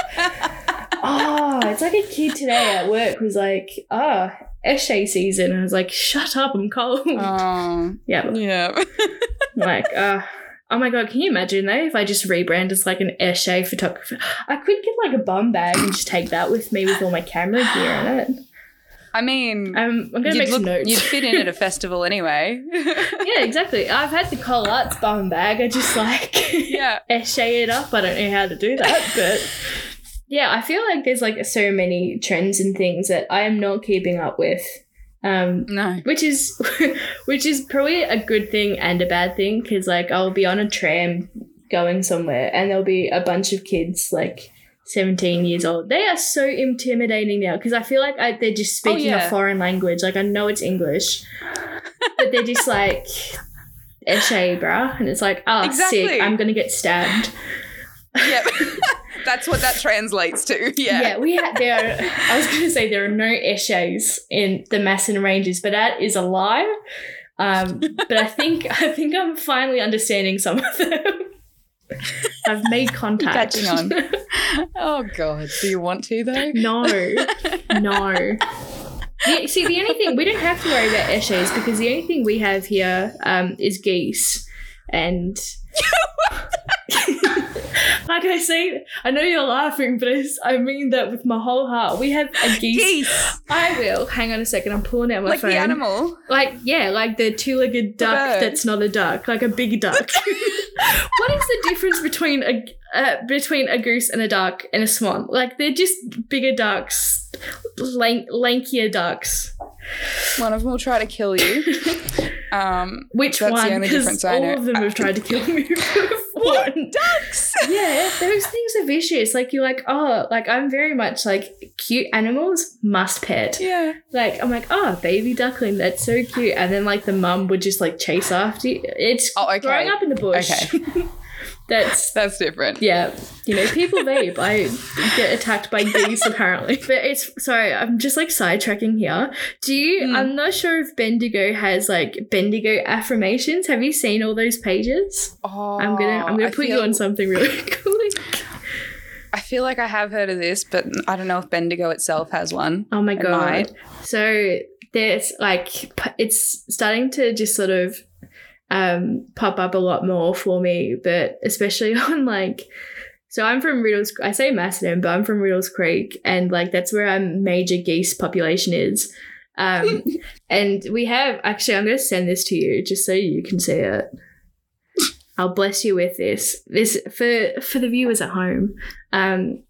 Oh, it's like a kid today at work was like, ah, Eshay season. And I was like, shut up, I'm cold. Oh, yeah, yeah. like, uh, oh my god, can you imagine though if I just rebrand as like an Eshay photographer? I could get like a bum bag and just take that with me with all my camera gear in it. I mean, Um, I'm gonna you'd, make some notes. you'd fit in at a festival anyway. yeah, exactly. I've had the Collarts bum bag. I just like yeah. Eshay it up. I don't know how to do that, but yeah, I feel like there's like so many trends and things that I am not keeping up with. Um, No. which is which is probably a good thing and a bad thing because like I'll be on a tram going somewhere and there'll be a bunch of kids like 17 years old. They are so intimidating now because I feel like I, they're just speaking yeah. a foreign language. Like I know it's English, but they're just like Eshay, bruh. And it's like, oh, Exactly. sick. I'm going to get stabbed. Yep. That's what that translates to. Yeah. Yeah, we had there. Are, I was going to say there are no Eshays in the Macedon Ranges, but that is a lie. Um, but I think I think I'm finally understanding some of them. I've made contact. catching on. Oh god. Do you want to though? no, no. The, see, the only thing we don't have to worry about Eshays because the only thing we have here um, is geese, and like I say, I know you're laughing, but I mean that with my whole heart. We have a geese. Geese. I will. Hang on a second. I'm pulling out my Like phone. the animal. Like yeah, like the two-legged duck bird. that's not a duck, like a big duck. what is the difference between a uh, between a goose and a duck and a swan? Like they're just bigger ducks, lank, lankier ducks. One of them will try to kill you. Um, Which That's the one? Because all of them have tried to kill me before. ducks. yeah, those things are vicious. Like you're like, oh, like I'm very much like cute animals must pet. Yeah. Like I'm like, oh, baby duckling, that's so cute. And then like the mum would just like chase after you. It's Oh, okay. growing up in the bush. Okay. that's That's different. yeah, you know, people vape. I get attacked by geese apparently. But it's sorry, I'm just like sidetracking here. Do you? Hmm. I'm not sure if Bendigo has like Bendigo affirmations. Have you seen all those pages? Oh, I'm gonna I'm gonna I put you on something really cool. I feel like I have heard of this, but I don't know if Bendigo itself has one. Oh my god! So there's like it's starting to just sort of um, pop up a lot more for me, but especially on like. So I'm from Riddells. I say Macedon, but I'm from Riddells Creek, and like that's where our major geese population is. Um, and we have actually, I'm going to send this to you just so you can see it. I'll bless you with this. This for for the viewers at home. Um,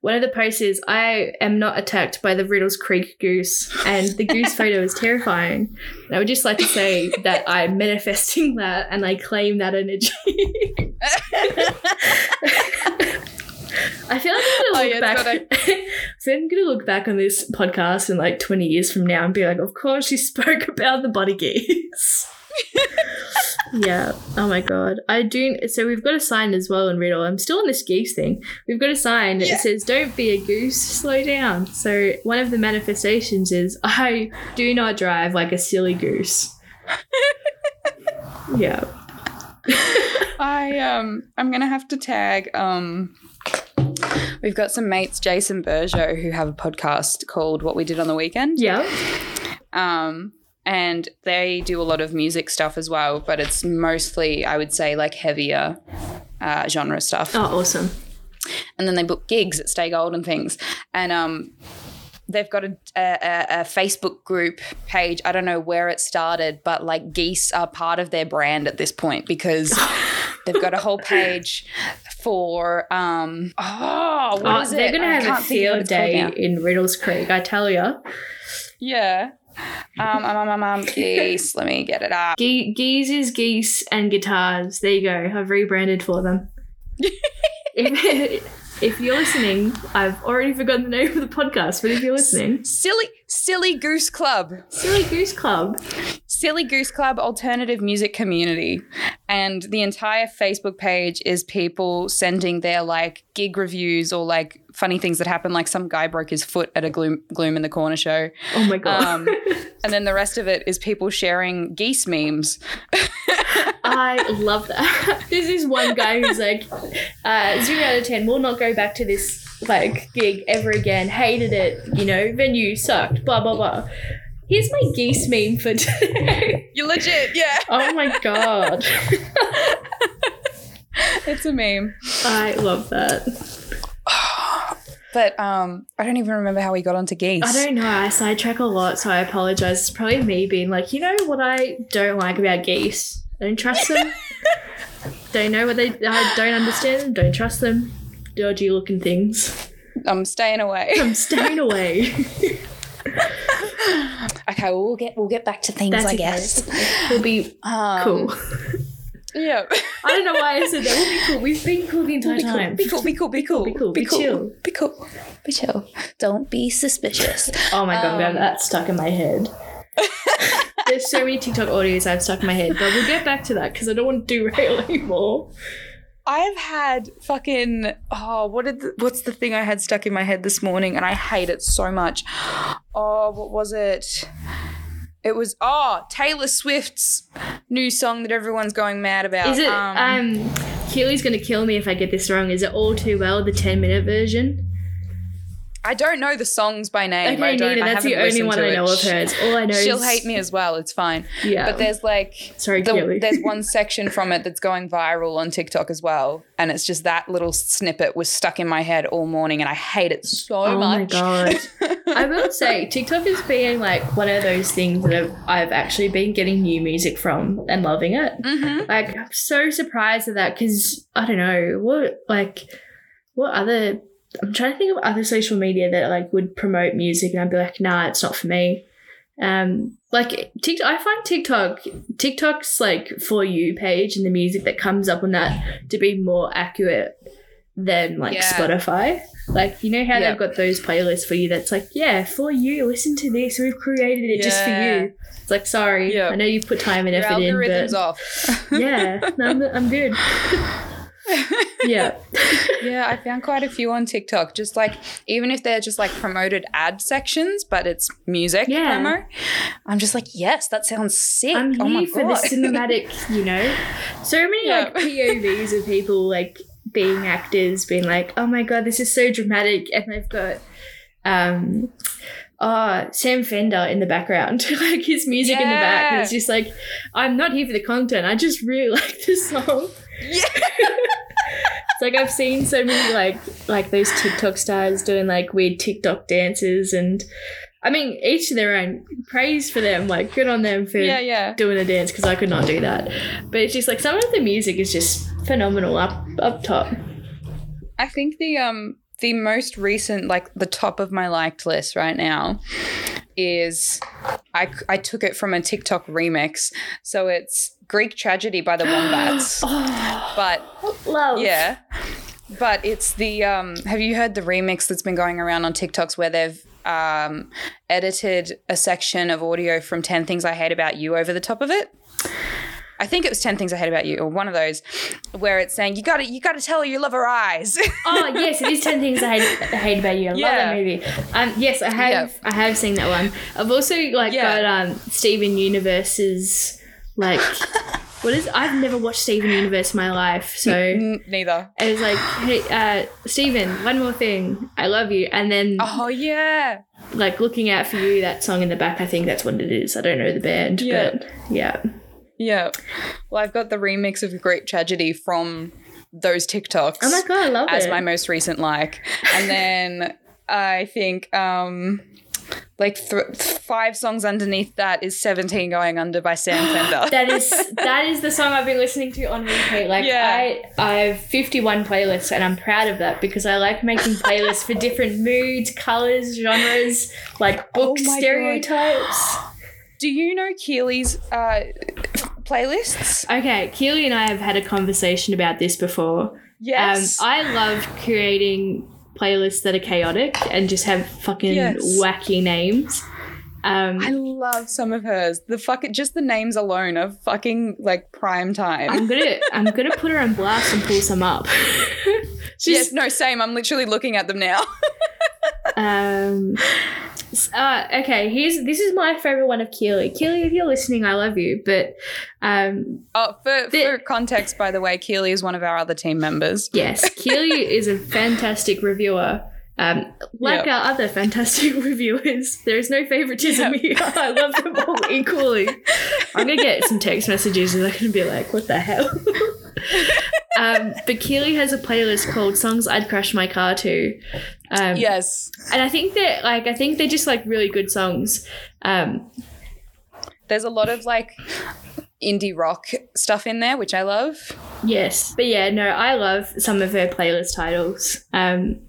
one of the posts is I am not attacked by the Riddells Creek goose, and the goose photo is terrifying. And I would just like to say that I'm manifesting that and I claim that energy. I feel like I'm Oh, gonna yeah, look it's back. so I'm gonna look back on this podcast in like 20 years from now and be like, of course she spoke about the body geese. Yeah. Oh my god. I do. So we've got a sign as well in Riddell. I'm still on this geese thing. We've got a sign that Yeah. says, "Don't be a goose. Slow down." So one of the manifestations is, "I do not drive like a silly goose." yeah. I um I'm gonna have to tag um we've got some mates, Jason Bergeau, who have a podcast called What We Did on the Weekend. Yeah. Um and they do a lot of music stuff as well, but it's mostly I would say like heavier uh, genre stuff. Oh, awesome. and then they book gigs at Stay Gold and things. And um, they've got a, a, a Facebook group page. I don't know where it started, but like geese are part of their brand at this point because they've got a whole page for um oh what Oh, is they're it? gonna I have a can't think of what field day in Riddells Creek. I tell you. Yeah. Um, um, um, um, um, geese. Let me get it up. Ge- is geese, and guitars. There you go. I've rebranded for them. if, if you're listening, I've already forgotten the name of the podcast, but if you're listening, Silly, silly goose club. Silly Goose Club. Silly Goose Club alternative music community. And the entire Facebook page is people sending their like gig reviews or like funny things that happen, like some guy broke his foot at a gloom, gloom in the corner show. Oh my god. Um, and then the rest of it is people sharing geese memes. I love that. There's this one guy who's like, uh, zero out of ten, will not go back to this like gig ever again. Hated it, you know, venue sucked, blah blah blah. Here's my geese meme for today. You're legit, yeah. oh my god. It's a meme. I love that. But um, I don't even remember how we got onto geese. I don't know. I sidetrack a lot, so I apologize. It's probably me being like, you know what I don't like about geese? I don't trust them. don't know what they. I don't understand them. Don't trust them. Dodgy looking things. I'm staying away. I'm staying away. Okay, well, we'll get we'll get back to things, That's I guess. We'll be Um, cool. Yeah. I don't know why I said that. We'll be cool. We've been cool the entire Be cool, time. be cool, be cool, be cool, Be cool, be chill. be cool, be chill. Don't be suspicious. Oh my god, Um, that's stuck in my head. There's so many TikTok audios I've stuck in my head, but we'll get back to that because I don't want to derail anymore. I've had fucking oh, what did the, what's the thing I had stuck in my head this morning, and I hate it so much. Oh, what was it? It was oh Taylor Swift's new song that everyone's going mad about. Is it um, Keely's gonna kill me if I get this wrong. Is it all too well the 10 minute version? I don't know the songs by name. Okay, I don't. I That's the only one I it. know of hers. All I know She'll is hate me as well. It's fine. Yeah. But there's like Sorry, the- there's one section from it that's going viral on TikTok as well, and it's just that little snippet was stuck in my head all morning, and I hate it so Oh my much. god. I will say TikTok is being like one of those things that I've, I've actually been getting new music from and loving it. hmm Like I'm so surprised at that because I don't know what like what other I'm trying to think of other social media that like would promote music and I'd be like, nah, it's not for me. Um, like TikTok, I find TikTok, TikTok's like for you page and the music that comes up on that to be more accurate than like Yeah. Spotify. Like you know how Yeah. they've got those playlists for you that's like, yeah, for you, listen to this. We've created it just for you. It's like, sorry, Yeah. I know you put time and Your effort in, but off. yeah, no, I'm, I'm good. yeah. yeah, I found quite a few on TikTok. Just like even if they're just like promoted ad sections, but it's music Yeah. promo. I'm just like, yes, that sounds sick. I'm oh my here for the cinematic, you know. So many Yeah. like POVs of people like being actors, being like, "Oh my god, this is so dramatic," and they've got um, uh, Sam Fender in the background, like his music in the back, and it's just like, I'm not here for the content. I just really like this song. Yeah. It's like I've seen so many like like those TikTok stars doing like weird TikTok dances and. I mean, each to their own. Praise for them. Like, good on them for yeah, yeah. doing a dance because I could not do that. But it's just like some of the music is just phenomenal up up top. I think the um the most recent like the top of my liked list right now is I I took it from a TikTok remix. So it's Greek Tragedy by the Wombats. Oh, but love. yeah. But it's the um have you heard the remix that's been going around on TikToks where they've um edited a section of audio from 10 things I hate about you over the top of it? I think it was 10 things I hate about you or one of those where it's saying you got to you got to tell her you love her eyes. Oh yes, it is ten things I hate, I hate about you. I love that movie. Um, yes, I have. Yeah. I have seen that one. I've also like Yeah. got um Steven Universe's like what is? I've never watched Steven Universe in my life, so. Neither. It was like, hey, uh, Steven, one more thing. I love you. And then, Oh yeah. like, looking out for you, that song in the back, I think that's what it is. I don't know the band, Yeah. but yeah. Yeah. Well, I've got the remix of Greek Tragedy from those TikToks. Oh my god, I love as it. my most recent like. And then I think um like th- five songs underneath that is 17 going under by Sam Fender. that is that is the song I've been listening to on repeat. Like Yeah. I I have 51 playlists and I'm proud of that because I like making playlists for different moods, colors, genres, like book Oh my God. stereotypes. Do you know Keely's uh playlists? Okay, Keely and I have had a conversation about this before. Yes. Um, I love creating playlists that are chaotic and just have fucking Yes. wacky names. Um, I love some of hers. The fucking just the names alone are fucking like prime time. I'm gonna I'm gonna put her on blast and pull some up. yes, no, same. I'm literally looking at them now. um, uh, okay. Here's this is my favorite one of Keely. Keely, if you're listening, I love you. But um, Oh, for, The- for context, by the way, Keely is one of our other team members. yes, Keely is a fantastic reviewer. Um, like Yeah. our other fantastic reviewers, there is no favoritism here. I love them all equally. I'm gonna get some text messages and they're gonna be like, "What the hell?" um, but Keely has a playlist called "Songs I'd Crash My Car To," um, Yes. and I think that like I think they're just like really good songs. Um, There's a lot of like indie rock stuff in there, which I love. yes, but yeah, no, I love some of her playlist titles. Um,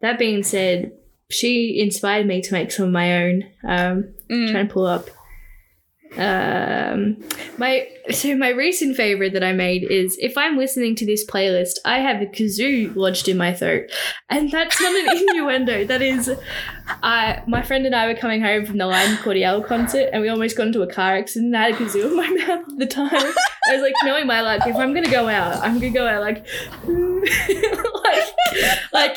that being said, she inspired me to make some of my own. Um, Mm. Trying to pull up. Um, my so my recent favorite that I made is if I'm listening to this playlist, I have a kazoo lodged in my throat, and that's not an innuendo. That is, I my friend and I were coming home from the Lime Cordiale concert, and we almost got into a car accident. and I had a kazoo in my mouth at the time. I was like, knowing my luck, if I'm gonna go out, I'm gonna go out like, like, like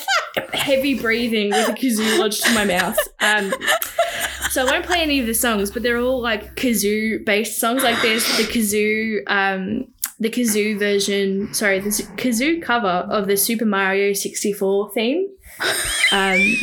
heavy breathing with a kazoo lodged in my mouth. Um, so I won't play any of the songs, but they're all like kazoo based songs. Like there's the kazoo, um, the kazoo version. Sorry, the kazoo cover of the Super Mario 64 theme. Um,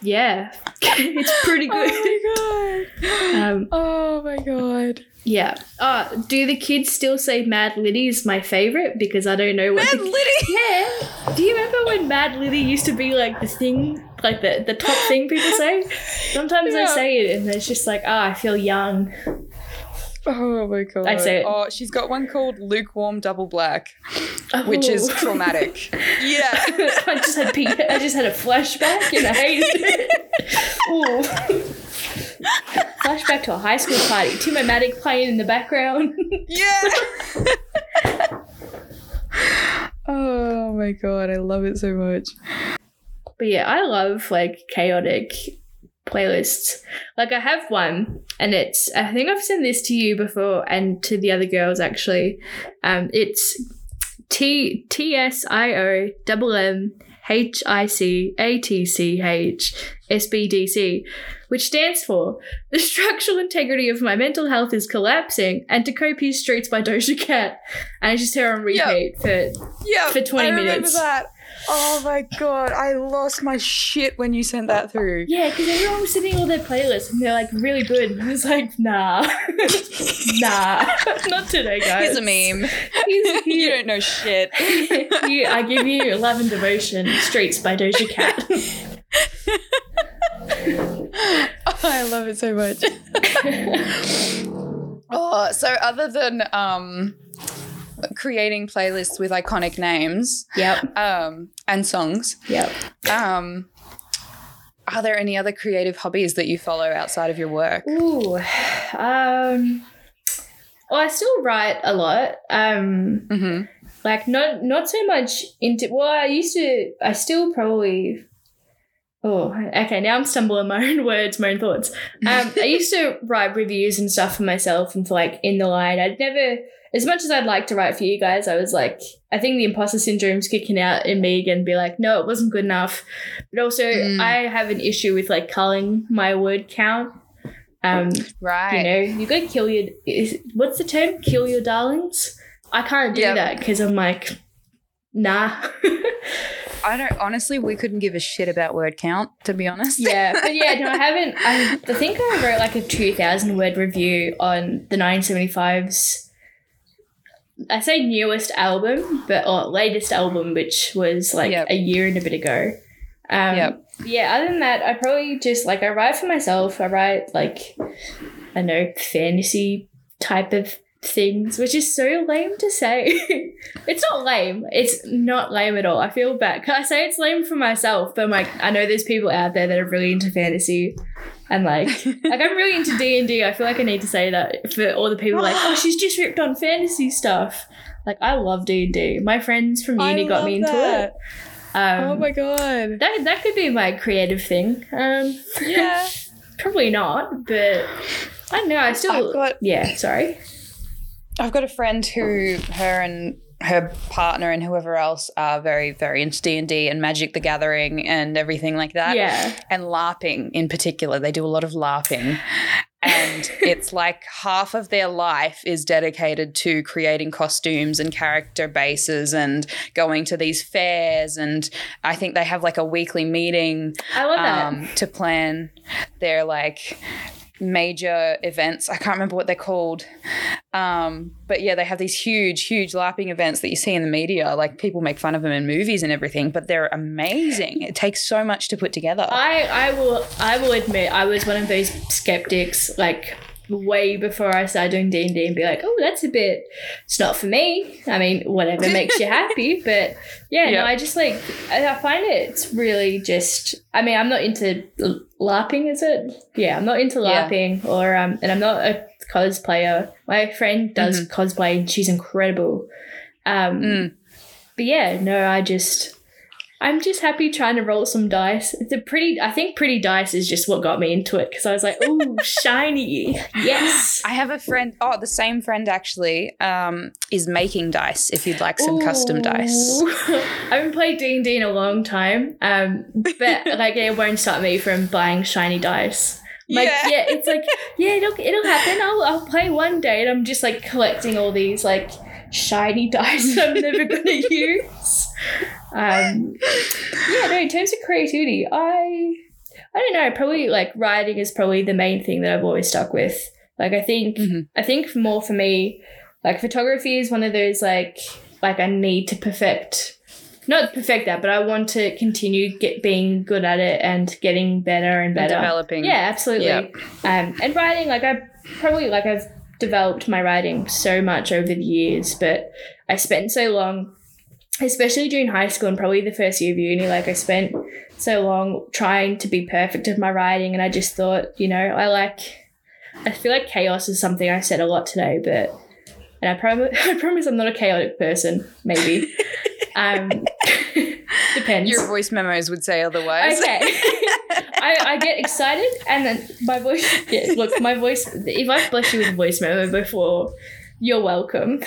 yeah, it's pretty good. Oh good. my god. Um, Oh my god. yeah. Uh, do the kids still say Mad Liddy is my favorite because I don't know what. Mad the- Liddy. Yeah. Do you remember when Mad Liddy used to be like the thing, like the, the top thing people say? Sometimes I say it and it's just like, ah, I feel young. Oh my god. I say it. Oh, she's got one called lukewarm double black, oh. which is Oh. traumatic. yeah. I just had P- I just had a flashback and I hated it. Ooh. Flashback to a high school party. Timomatic playing in the background. Yeah. oh my god, I love it so much. But yeah, I love like chaotic playlists. Like I have one and it's I think I've sent this to you before and to the other girls actually. Um it's T T S I O double M H I C A T C H S B D C, which stands for The Structural Integrity of My Mental Health is Collapsing and to Cope Streets by Doja Cat. And it's just her on repeat for Yeah. For 20 I remember minutes. that. Oh my god, I lost my shit when you sent that through. Yeah, because everyone was sending all their playlists and they're like really good. And I was like, nah, nah, not today, guys. Here's a meme. Here's, you don't know shit. here, I give you Love and Devotion, Streets by Doja Cat. Oh, I love it so much. oh, so other than um creating playlists with iconic names yep, um and songs, yep. um are there any other creative hobbies that you follow outside of your work? Ooh, um, well, I still write a lot. Um, hmm like not not so much into. Well, I used to. I still probably. Oh, okay. Now I'm stumbling my own words, my own thoughts. Um, I used to write reviews and stuff for myself and for like in the line. I'd never, as much as I'd like to write for you guys, I was like, I think the imposter syndrome's kicking out in me again. Be like, no, it wasn't good enough. But also, Mm. I have an issue with like culling my word count. Um, Right. you know, you gotta kill your. Is, what's the term? Kill your darlings. I can't do Yep. that because I'm like, nah. I don't honestly we couldn't give a shit about word count, to be honest. yeah, but yeah, no, I haven't. I, I think I wrote like a two thousand word review on the 1975's. I say newest album, but or latest album, which was like Yep. a year and a bit ago. Um, Yep. Yeah. Other than that, I probably just like I write for myself. I write like I know fantasy type of things, which is so lame to say. it's not lame. It's not lame at all. I feel bad. I say it's lame for myself, but I'm like I know there's people out there that are really into fantasy. And like, like I'm really into D and I feel like I need to say that for all the people like, oh, she's just ripped on fantasy stuff. Like I love D and D. My friends from uni got me into it. Um, oh my god. that that could be my creative thing. Um, Yeah. probably not, but I don't know. I still, got yeah. Sorry. I've got a friend who her and her partner and whoever else are very very into D&D and Magic the Gathering and everything like that. Yeah. And LARPing in particular. They do a lot of LARPing. And it's like half of their life is dedicated to creating costumes and character bases and going to these fairs. And I think they have like a weekly meeting I love that. um, to plan their like major events. I can't remember what they're called. Um, but yeah, they have these huge, huge LARPing events that you see in the media. Like people make fun of them in movies and everything, but they're amazing. It takes so much to put together. I I will I will admit I was one of those skeptics like way before I started doing D and D and be like, oh, that's a bit. It's not for me. I mean, whatever makes you happy, but yeah, Yeah. no, I just like I find it. It's really just. I mean, I'm not into LARPing, is it? Yeah, I'm not into Yeah. LARPing, or um, and I'm not a cosplayer. My friend does cosplay, and she's incredible. Um, Mm. but yeah, no, I just. I'm just happy trying to roll some dice. It's a pretty. I think pretty dice is just what got me into it because I was like, oh, shiny, yes." I have a friend. Oh, the same friend actually um, is making dice. If you'd like some custom dice. I haven't played D and D in a long time, um, but like it won't stop me from buying shiny dice. Like Yeah. yeah. it's like yeah, it'll it'll happen. I'll I'll play one day, and I'm just like collecting all these like shiny dice I'm never gonna use. Um, yeah, no. In terms of creativity, I I don't know. Probably like writing is probably the main thing that I've always stuck with. Like I think Mhm. I think more for me, like photography is one of those like like I need to perfect not perfect that, but I want to continue get being good at it and getting better and better. Developing. Yeah, absolutely. Yeah. Um, and writing, like I probably like I've developed my writing so much over the years, but I spent so long, especially during high school and probably the first year of uni, like I spent so long trying to be perfect of my writing, and I just thought, you know, I like, I feel like chaos is something I said a lot today, but. And I promise, I promise I'm not a chaotic person. Maybe, um, depends. Your voice memos would say otherwise. Okay. I, I get excited and then my voice yeah, look, my voice if I've blessed you with a voice memo before, you're welcome.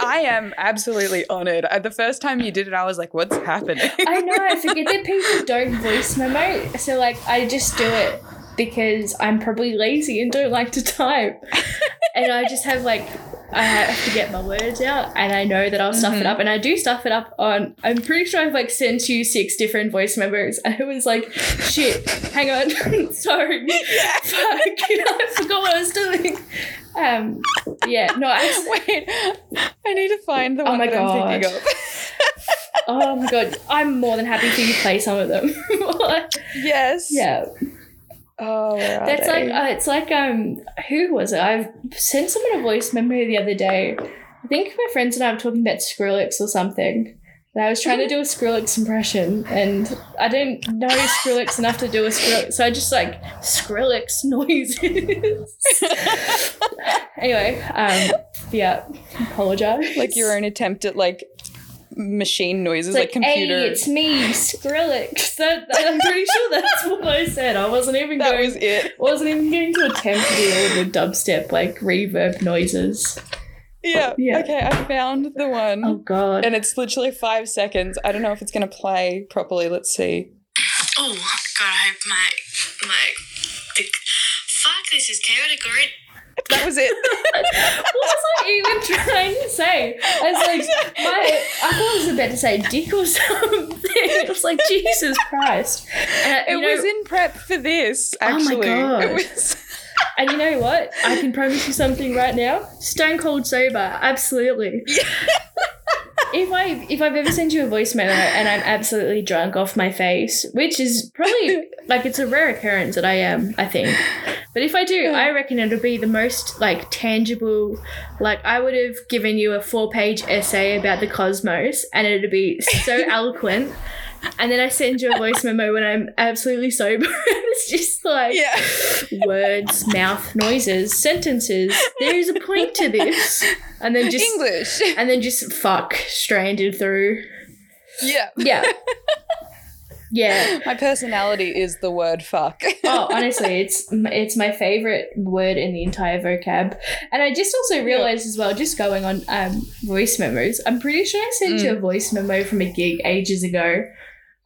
I am absolutely honored. The first time you did it, I was like, "What's happening?" I know, I forget that people don't voice memo. So like I just do it because I'm probably lazy and don't like to type. And I just have like I have to get my words out and I know that I'll stuff it Mhm. up and I do stuff it up on I'm pretty sure I've like sent you six different voice memos and it was like shit, hang on, sorry. Fuck, I forgot what I was doing. Um yeah, no, I, Wait, I need to find the Oh one my that I'm thinking God. of. oh my god, I'm more than happy for you to play some of them. yes. yeah. Oh, That's they? like uh, it's like um who was it? I've sent someone a voice memo the other day. I think my friends and I were talking about Skrillex or something. And I was trying to do a Skrillex impression and I didn't know Skrillex enough to do a Skrillex. So I just like Skrillex noises. anyway, um yeah, apologize. like your own attempt at like machine noises, It's like, computer. Hey, it's me, Skrillex. That, that- I'm pretty sure that's what I said. I wasn't even that going was it. wasn't even going to attempt to do all the dubstep like reverb noises. Yeah. Yeah. Okay, I found the one. Oh god. And it's literally five seconds. I don't know if it's going to play properly. Let's see. Oh God, I hope my my fuck this is chaotic already. That was it. what was I even trying to say? I was like, my, I thought I was about to say dick or something. It was like Jesus Christ. And, it know- was in prep for this, actually. Oh my. God. It was. And you know what? I can promise you something right now. Stone cold sober, absolutely. If I if I've ever sent you a voice memo and I'm absolutely drunk off my face, which is probably like it's a rare occurrence that I am, I think. But if I do, I reckon it'll be the most like tangible. Like I would have given you a four page essay about the cosmos, and it'd be so eloquent. And then I send you a voice memo when I'm absolutely sober. it's just like Yeah. words, mouth noises, sentences. There is a point to this, and then just English. and then just fuck stranded through. Yeah. Yeah, yeah. My personality is the word fuck. Oh, honestly, it's it's my favorite word in the entire vocab. And I just also realized as well, just going on um, voice memos. I'm pretty sure I sent you a voice memo from a gig ages ago.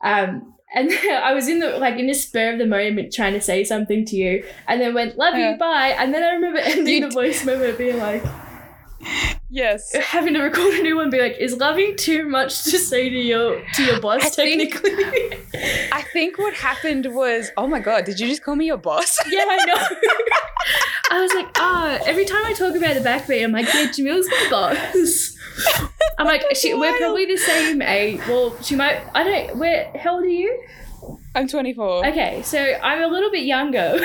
Um, and I was in the like in the spur of the moment trying to say something to you, and then went "love Yeah. you, bye." And then I remember ending You the voice memo being like, yes. having to record a new one, be like, "Is loving too much to say to your to your boss?" I think- technically, I think what happened was, oh my god, did you just call me your boss? yeah, I know. I was like, ah, every time I talk about the backbeat, I'm like, yeah, Jamil's my boss. I'm like, she, we're probably the same age. Well, she might. I don't. Where? How old are you? I'm 24. Okay, so I'm a little bit younger.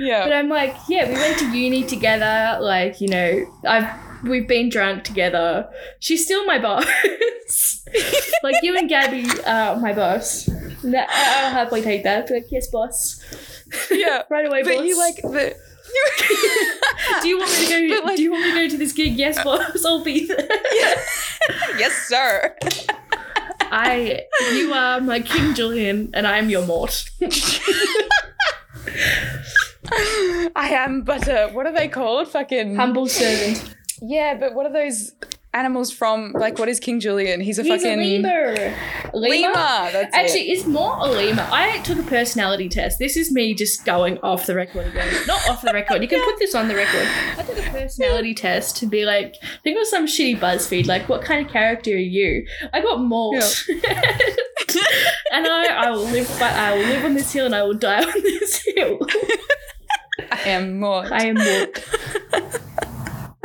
yeah. But I'm like, yeah, we went to uni together. Like, you know, I've we've been drunk together. She's still my boss. like you and Gabby are my boss. That- I'll happily take that. Be like, yes, boss. yeah. Right away, But boss. you like the. do you want me to go? Like- do you want me to go to this gig? Yes, boss. I'll be there. yes, sir. I, you are my King Julien, and I am your Mort. I am, but uh, what are they called? Fucking. Humble servant. Yeah, but what are those animals from? Like, what is King Julien? He's a He's fucking. a lemur. Lemur. That's Actually, it. it's more a lemur. I took a personality test. This is me just going off the record again. Not off the record. You can put this on the record. I took a personality test to be like, I think it was some shitty BuzzFeed, like, what kind of character are you? I got Mort. and I, I will live by, I will live on this hill and I will die on this hill. I am more. I am Mort.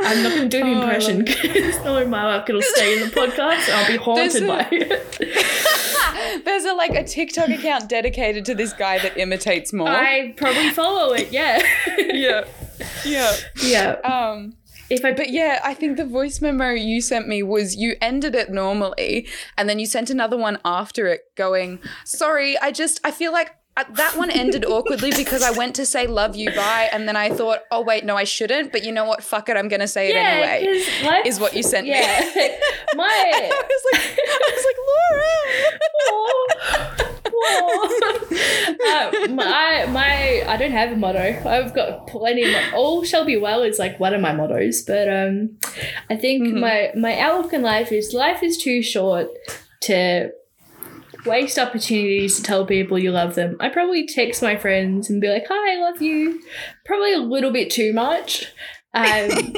I'm not going to do the Oh, impression because knowing my luck, it'll stay in the podcast. I'll be haunted a- by it. There's a like a TikTok account dedicated to this guy that imitates more. I probably follow it. Yeah. yeah. Yeah. yeah. Um. If I But yeah, I think the voice memo you sent me was you ended it normally and then you sent another one after it going, sorry, I just, I feel like that one ended awkwardly because I went to say love you, bye. And then I thought, oh, wait, no, I shouldn't. But you know what? Fuck it. I'm going to say it yeah, anyway. 'cause life- Is what you sent me. Yeah. I My. was like, I was like, Laura. uh, my, my, I don't have a motto. I've got plenty of. All shall be well is like one of my mottos, but um, I think Mhm. my my outlook in life is life is too short to waste opportunities to tell people you love them. I probably text my friends and be like, "Hi, I love you." Probably a little bit too much. Um,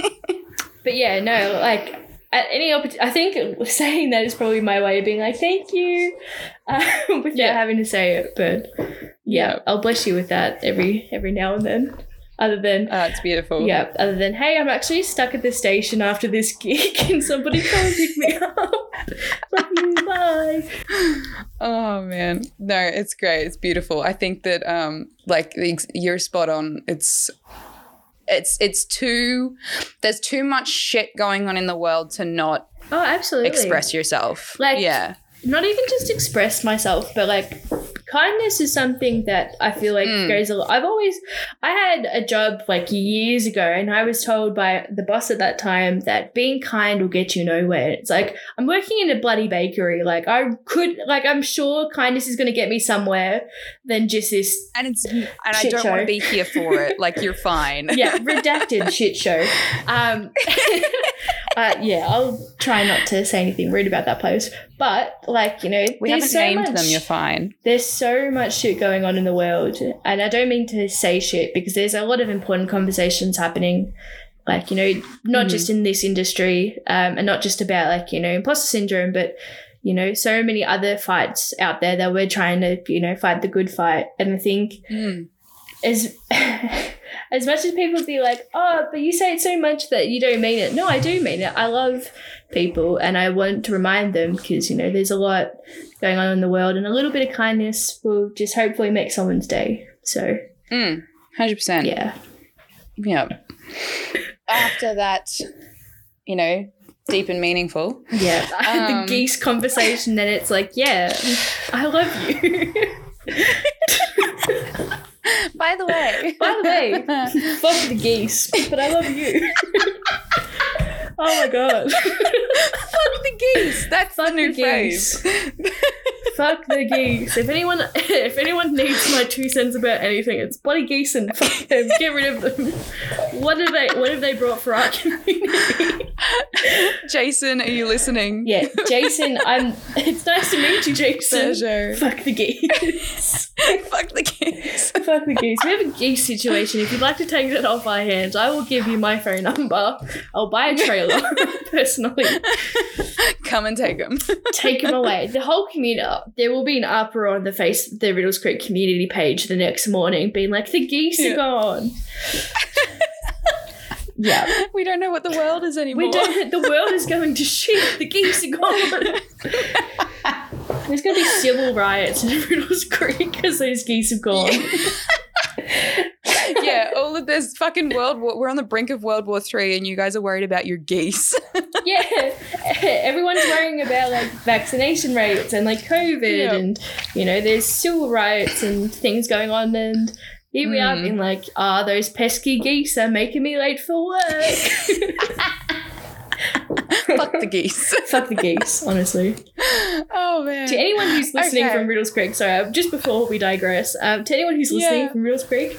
but yeah, no, like at any opportunity, I think saying that is probably my way of being like, "Thank you," um, without Yeah. having to say it. But yeah, Yeah. I'll bless you with that every every now and then. Other than Oh, it's beautiful. yeah, other than hey, I'm actually stuck at the station after this gig. Can somebody come and pick me up? Love you, bye. Oh man, no, it's great. It's beautiful. I think that um, like you're spot on. It's it's it's too there's too much shit going on in the world to not Oh, absolutely. express yourself. Like- yeah, not even just express myself, but like kindness is something that I feel like Mm. goes a lot. I've always, I had a job like years ago, and I was told by the boss at that time that being kind will get you nowhere. It's like I'm working in a bloody bakery. Like I could, like I'm sure kindness is going to get me somewhere than just this and it's and I don't want to be here for it. Like you're fine. yeah, redacted shit show. Um, uh, yeah, I'll try not to say anything rude about that post. But like you know, We haven't so named much, them. You're fine. There's so much shit going on in the world, and I don't mean to say shit because there's a lot of important conversations happening. Like you know, not Mhm. just in this industry, um, and not just about like you know imposter syndrome, but you know, so many other fights out there that we're trying to you know fight the good fight. And I think Mm. as as much as people be like, oh, but you say it so much that you don't mean it. No, I do mean it. I love people, and I want to remind them because you know there's a lot going on in the world, and a little bit of kindness will just hopefully make someone's day. So Mm. Hundred percent. yeah, Yeah. After that, you know, deep and meaningful. yeah, Um, the geese conversation. Then it's like, yeah, I love you. By the way. By the way, fuck the geese, but I love you. oh my god. Fuck the geese. That's Fuck the new the phrase. Fuck the geese. If anyone if anyone needs my two cents about anything, it's bloody geese and fuck them. Get rid of them. What have they what have they brought for our community? Jason, are you listening? yeah, Jason, I'm it's nice to meet you, Jason. Pleasure. Fuck the geese. Fuck the geese. Fuck the geese. We have a geese situation. If you'd like to take that off our hands, I will give you my phone number. I'll buy a trailer personally. Come and take them. take them away. The whole community, there will be an uproar on the face, the Riddells Creek community page the next morning, being like, the geese Yeah. are gone. yeah. we don't know what the world is anymore. We don't, the world is going to shit. The geese are gone. There's gonna be civil riots in Riddells Creek because those geese have gone. yeah, all of this fucking world war. We're on the brink of World War Three, and you guys are worried about your geese. yeah, everyone's worrying about like vaccination rates and like COVID, Yeah. and you know, there's civil riots and things going on, and here we are Mm. being like, ah, those pesky geese are making me late for work. Fuck the geese. Fuck the geese, honestly. Oh man. To anyone who's listening Okay. from Riddells Creek, sorry, uh, just before we digress, um, to anyone who's listening Yeah. from Riddells Creek,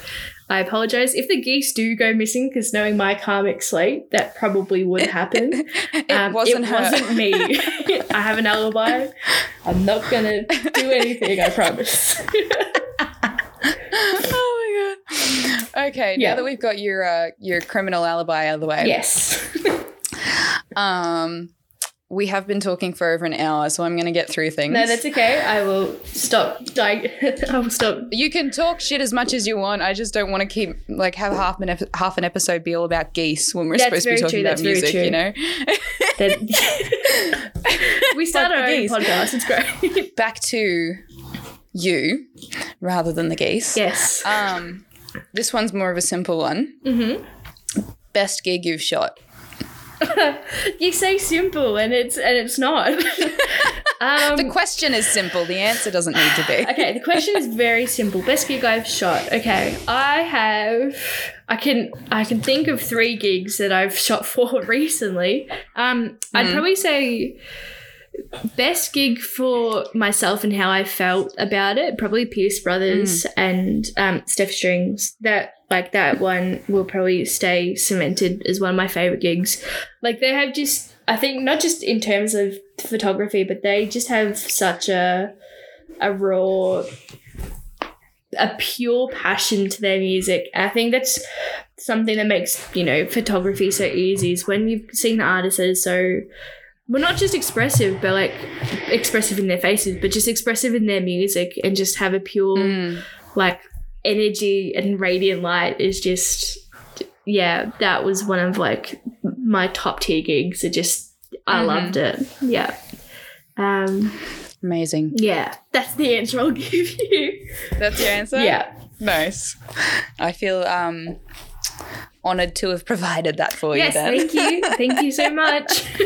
I apologize. If the geese do go missing, because knowing my karmic slate, that probably would happen. it Um, wasn't it wasn't me. I have an alibi. I'm not gonna do anything, I promise. oh my god. Okay, Yeah. now that we've got your uh, your criminal alibi out of the way, yes. Um, we have been talking for over an hour, so I'm going to get through things. No, that's okay. I will stop. I will stop. you can talk shit as much as you want. I just don't want to keep like have half an ep- half an episode be all about geese when we're That's supposed to be talking true, about that's music. You know. That- we start Fuck our own geese. podcast. It's great. Back to you, rather than the geese. yes. Um, this one's more of a simple one. Mm-hmm. Best gig you've shot. You say simple, and it's and it's not. um, The question is simple. The answer doesn't need to be. Okay, the question is very simple. Best gig I've shot. Okay, I have. I can I can think of three gigs that I've shot for recently. Um, I'd Mhm. probably say best gig for myself and how I felt about it. Probably Pierce Brothers and um, Steph Strings. That like that one will probably stay cemented as one of my favorite gigs. Like they have just. I think not just in terms of photography, but they just have such a a raw, a pure passion to their music. I think that's something that makes you know photography so easy. Is when you've seen the artists that are so well, not just expressive, but like expressive in their faces, but just expressive in their music, and just have a pure Mm. like energy and radiant light is just yeah that was one of like my top tier gigs it just i Mhm. loved it yeah um Amazing. yeah that's the answer i'll give you That's your answer? yeah Nice. I feel um honored to have provided that for yes you then. thank you thank you so much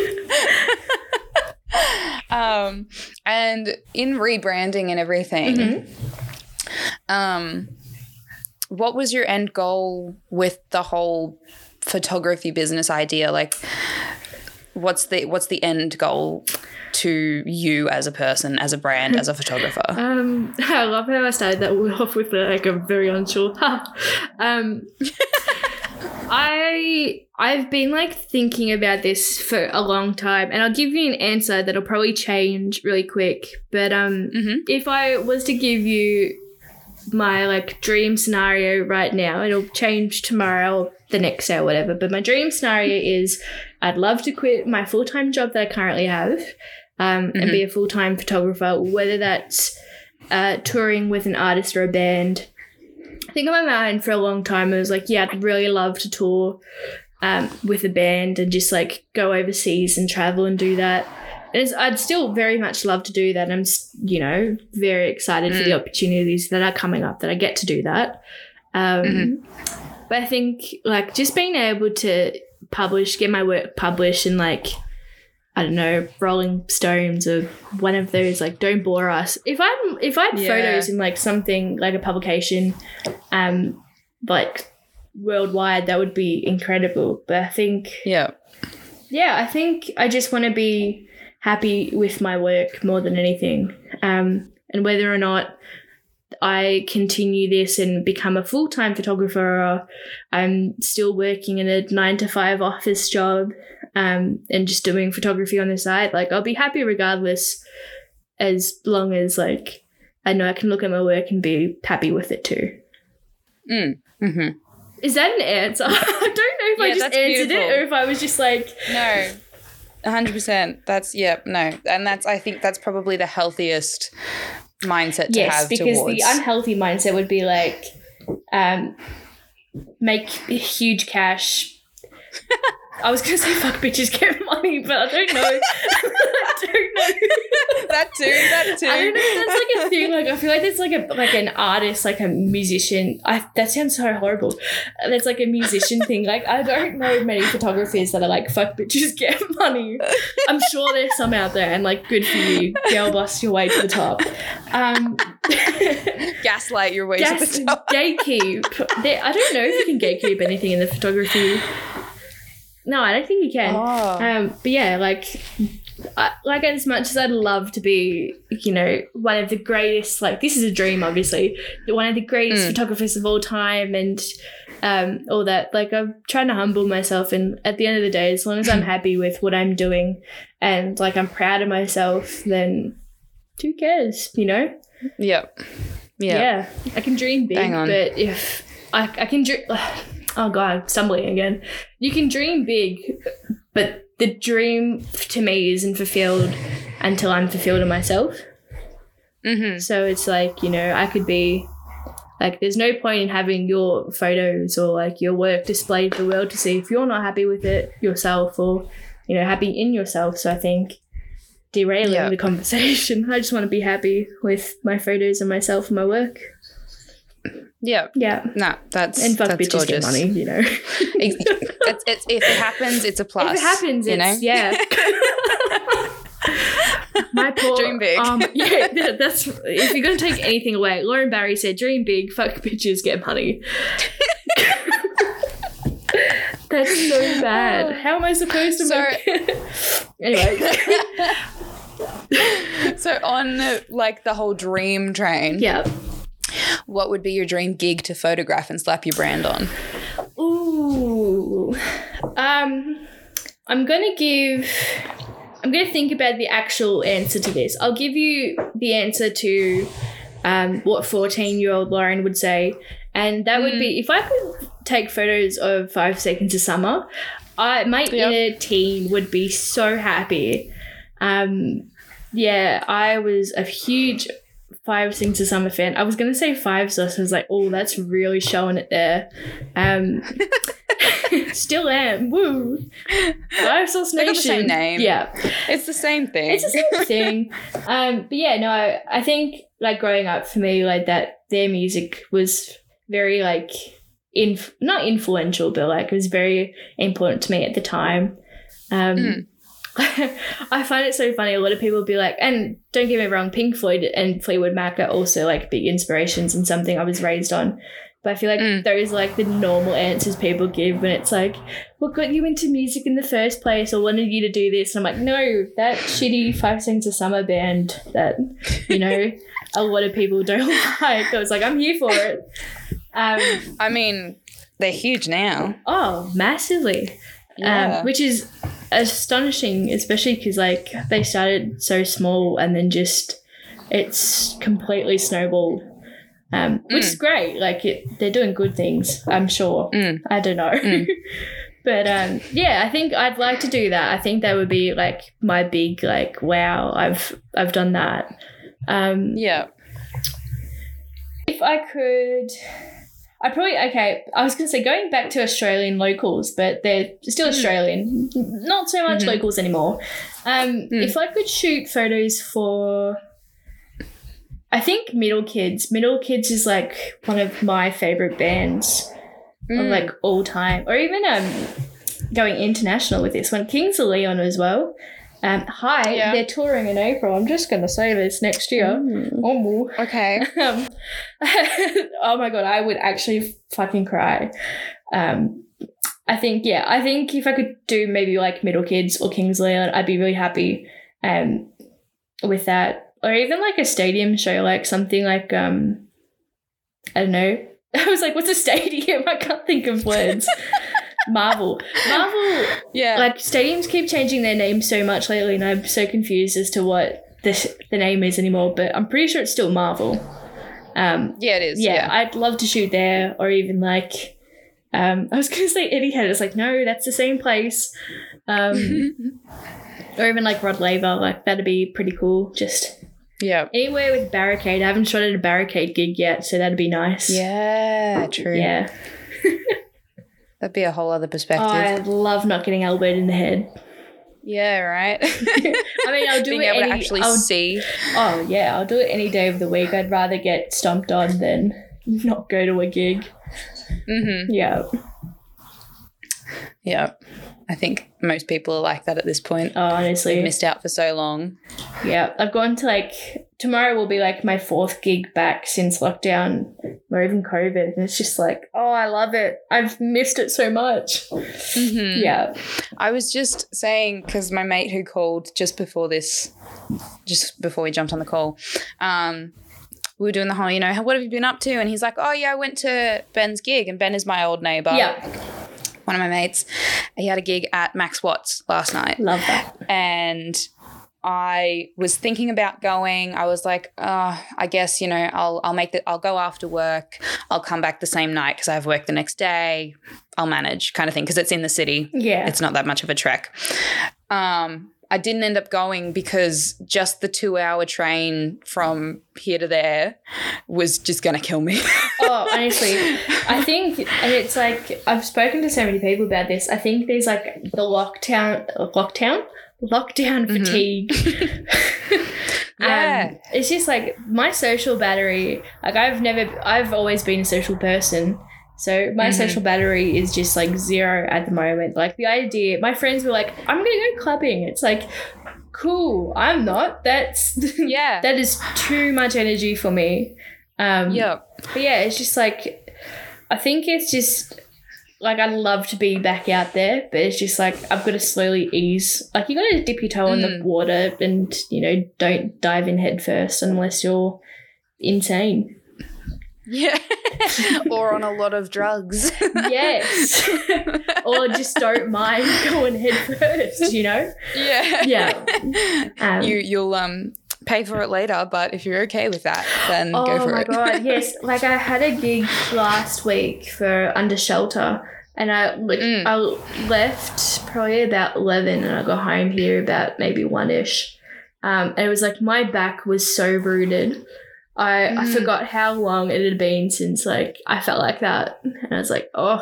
um and in rebranding and everything, Mm-hmm. um what was your end goal with the whole photography business idea? Like what's the what's the end goal to you as a person, as a brand, as a photographer? um i love how i started that off with like a very unsure um I I've been like thinking about this for a long time, and I'll give you an answer that'll probably change really quick. But um, Mhm. if I was to give you my like dream scenario right now, it'll change tomorrow or the next day or whatever. But my dream scenario is I'd love to quit my full time job that I currently have, um, and be a full time photographer, whether that's uh, touring with an artist or a band. I think on my mind for a long time, I was like, yeah, I'd really love to tour um, with a band and just like go overseas and travel and do that. And it's, I'd still very much love to do that. I'm, you know, very excited for the opportunities that are coming up that I get to do that. Um, But I think like just being able to publish, get my work published, and like I don't know, Rolling Stones or one of those like don't bore us. If I'm if I had Yeah. photos in like something like a publication, um, like worldwide, that would be incredible. But I think yeah. yeah, I think I just want to be happy with my work more than anything. Um, and whether or not I continue this and become a full time photographer or I'm still working in a nine to five office job um, and just doing photography on the side, like I'll be happy regardless as long as like I know I can look at my work and be happy with it too. Mm. hmm Is that an answer? I don't know if I just answered beautiful. it or if I was just like, No. 100%. That's yeah, no. And that's I think that's probably the healthiest mindset to yes, have because towards the unhealthy mindset would be like, um, make huge cash. I was gonna say fuck bitches, get money, but I don't know. I don't know. that too. That too. I don't know if that's like a thing. Like I feel like there's like a like an artist, like a musician. I that sounds so horrible. That's like a musician thing. Like I don't know many photographers that are like fuck bitches get money. I'm sure there's some out there, and like good for you, girl, bust your way to the top. Um, Gaslight your way to the top. gatekeep. There, I don't know if you can gatekeep anything in the photography. No, I don't think you can. Oh. Um, but yeah, like, I, like as much as I'd love to be, you know, one of the greatest, like this is a dream, obviously, one of the greatest Mm. photographers of all time, and um, all that. Like I'm trying to humble myself, and at the end of the day, as long as I'm happy with what I'm doing, and like I'm proud of myself, then who cares, you know? Yep. Yeah. Yeah, I can dream big, but if I, I can dream, oh god, stumbling again. You can dream big, but the dream to me isn't fulfilled until I'm fulfilled in myself. Mm-hmm. So it's like you know, I could be like, there's no point in having your photos or like your work displayed for the world to see if you're not happy with it yourself or you know happy in yourself. So I think derailing Yeah. the conversation. I just want to be happy with my photos and myself and my work. Yep. Yeah. Nah, that's And fuck that's bitches gorgeous. get money, you know. Ex- it's, it's, if it happens, it's a plus. if it happens, you it's know. yeah. My poor Dream big. Um, yeah, that- that's if you're gonna take anything away. Lauren Barrey said, "Dream big, fuck bitches, get money." that's so bad. How am I supposed to So- make? anyway, So on like the whole dream train, yeah. What would be your dream gig to photograph and slap your brand on? Ooh. Um, I'm gonna give. I'm gonna think about the actual answer to this. I'll give you the answer to um, what 14 year old Lauren would say, and that would be if I could take photos of Five Seconds of Summer. I my Yep. inner teen would be so happy. Um, yeah, I was a huge Five Seconds of Summer fan. I was gonna say Five Sauce. I was like, oh, that's really showing it there. Um, still am. Woo. Five Sauce They Nation. got the same name. Yeah. It's the same thing. It's the same thing. Um, but yeah, no, I, I think like growing up for me, like that, their music was very like, inf- not influential, but like it was very important to me at the time. Um, Mm. I find it so funny. A lot of people be like, and don't get me wrong, Pink Floyd and Fleetwood Mac are also like big inspirations and something I was raised on. But I feel like Mm. those are like the normal answers people give when it's like, what got you into music in the first place or wanted you to do this? And I'm like, no, that shitty Five Seconds of Summer band that, you know, a lot of people don't like. I was like, I'm here for it. Um, I mean, they're huge now. oh, massively. Yeah. Um, which is astonishing, especially because like they started so small and then just it's completely snowballed. Um, which is great. Like it, they're doing good things. I'm sure. Mm. I don't know. Mm. but um, yeah, I think I'd like to do that. I think that would be like my big like wow. I've I've done that. Um, yeah. if I could, I probably okay. I was gonna say going back to Australian locals, but they're still Australian, not so much Mhm. locals anymore. Um, Mm. If I could shoot photos for, I think Middle Kids. Middle Kids is like one of my favorite bands of Mm. like all time, or even um, going international with this one. Kings of Leon as well. Um, hi, Yeah. they're touring in April. I'm just gonna say this next year. Oh, Okay. um, oh my god, I would actually fucking cry. Um, I think yeah, I think if I could do maybe like Middle Kids or Kings Leon, I'd be really happy um, with that. Or even like a stadium show, like something like um, I don't know. I was like, what's a stadium? I can't think of words. Marvel, Marvel Yeah. like stadiums keep changing their name so much lately, and I'm so confused as to what the the name is anymore. But I'm pretty sure it's still Marvel. Um, yeah, it is. yeah, Yeah. I'd love to shoot there, or even like, um, I was gonna say Etihad. It's like no, that's the same place. Um, or even like Rod Laver, like that'd be pretty cool. Just yeah. anywhere with barricade. I haven't shot at a barricade gig yet, so that'd be nice. Yeah, true. yeah. That'd be a whole other perspective. I love not getting elbowed in the head. Yeah, right. I mean, I'll do Being it able any. to actually I'll- see. oh yeah, I'll do it any day of the week. I'd rather get stomped on than not go to a gig. hmm Yeah. Yeah. I think most people are like that at this point. Oh, honestly. Missed out for so long. Yeah, I've gone to like tomorrow will be like my fourth gig back since lockdown or even COVID, and it's just like, oh, I love it. I've missed it so much. Mhm. Yeah, I was just saying because my mate who called just before this, just before we jumped on the call, um, we were doing the whole, you know, what have you been up to? And he's like, oh yeah, I went to Ben's gig, and Ben is my old neighbor. yeah, one of my mates. He had a gig at Max Watts last night, love that. and I was thinking about going. I was like, uh, I guess you know, I'll I'll make the I'll go after work. I'll come back the same night because I have work the next day. I'll manage, kind of thing, because it's in the city. Yeah, It's not that much of a trek. Um, I didn't end up going because just the two hour train from here to there was just going to kill me. oh, honestly, I think, and it's like I've spoken to so many people about this. I think there's like the lockdown, lockdown, lockdown Mhm. fatigue. Yeah. um, it's just like my social battery. Like I've never, I've always been a social person. So my Mhm. social battery is just like zero at the moment. Like the idea, my friends were like, "I'm gonna go clubbing." It's like, cool. I'm not. That's yeah. that is too much energy for me. Um, yep. but yeah, it's just like I think it's just like I'd love to be back out there, but it's just like I've got to slowly ease. Like you got to dip your toe in the Mm. water and you know don't dive in head first unless you're insane. Yeah. or on a lot of drugs. Yes, or just don't mind going head first. You know? yeah. Yeah. Um, you you'll um pay for it later, but if you're okay with that, then oh go for it. Oh my god, yes! Like I had a gig last week for Under Shelter, and I like Mm. I left probably about eleven, and I got home here about maybe one ish. Um, and it was like my back was so rooted. I I Mm. forgot how long it had been since like I felt like that, and I was like, oh,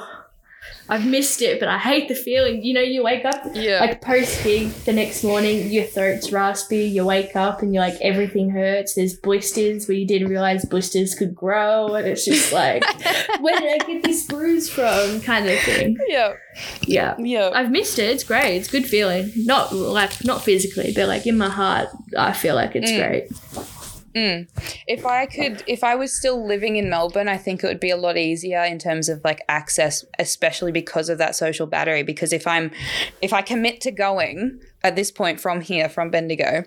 I've missed it, but I hate the feeling. You know, you wake up yeah. like post gig the next morning, your throat's raspy, you wake up and you're like everything hurts. There's blisters where you didn't realize blisters could grow, and it's just like, where did I get this bruise from? Kind of thing. yeah. Yeah. Yeah. I've missed it. It's great. It's a good feeling. Not like not physically, but like in my heart, I feel like it's Mm. great. Mm. If I could, if I was still living in Melbourne, I think it would be a lot easier in terms of like access, especially because of that social battery. Because if I'm, if I commit to going at this point from here, from Bendigo,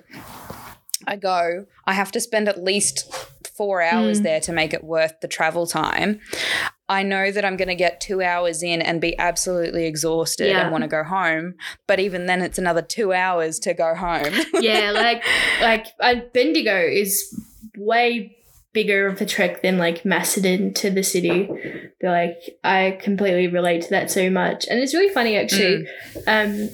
I go, I have to spend at least four hours Mm. there to make it worth the travel time. I know that I'm going to get two hours in and be absolutely exhausted Yeah. and want to go home. But even then, it's another two hours to go home. yeah, like like uh, Bendigo is way bigger of a trek than like Macedon to the city. But like I completely relate to that so much, and it's really funny actually. Um,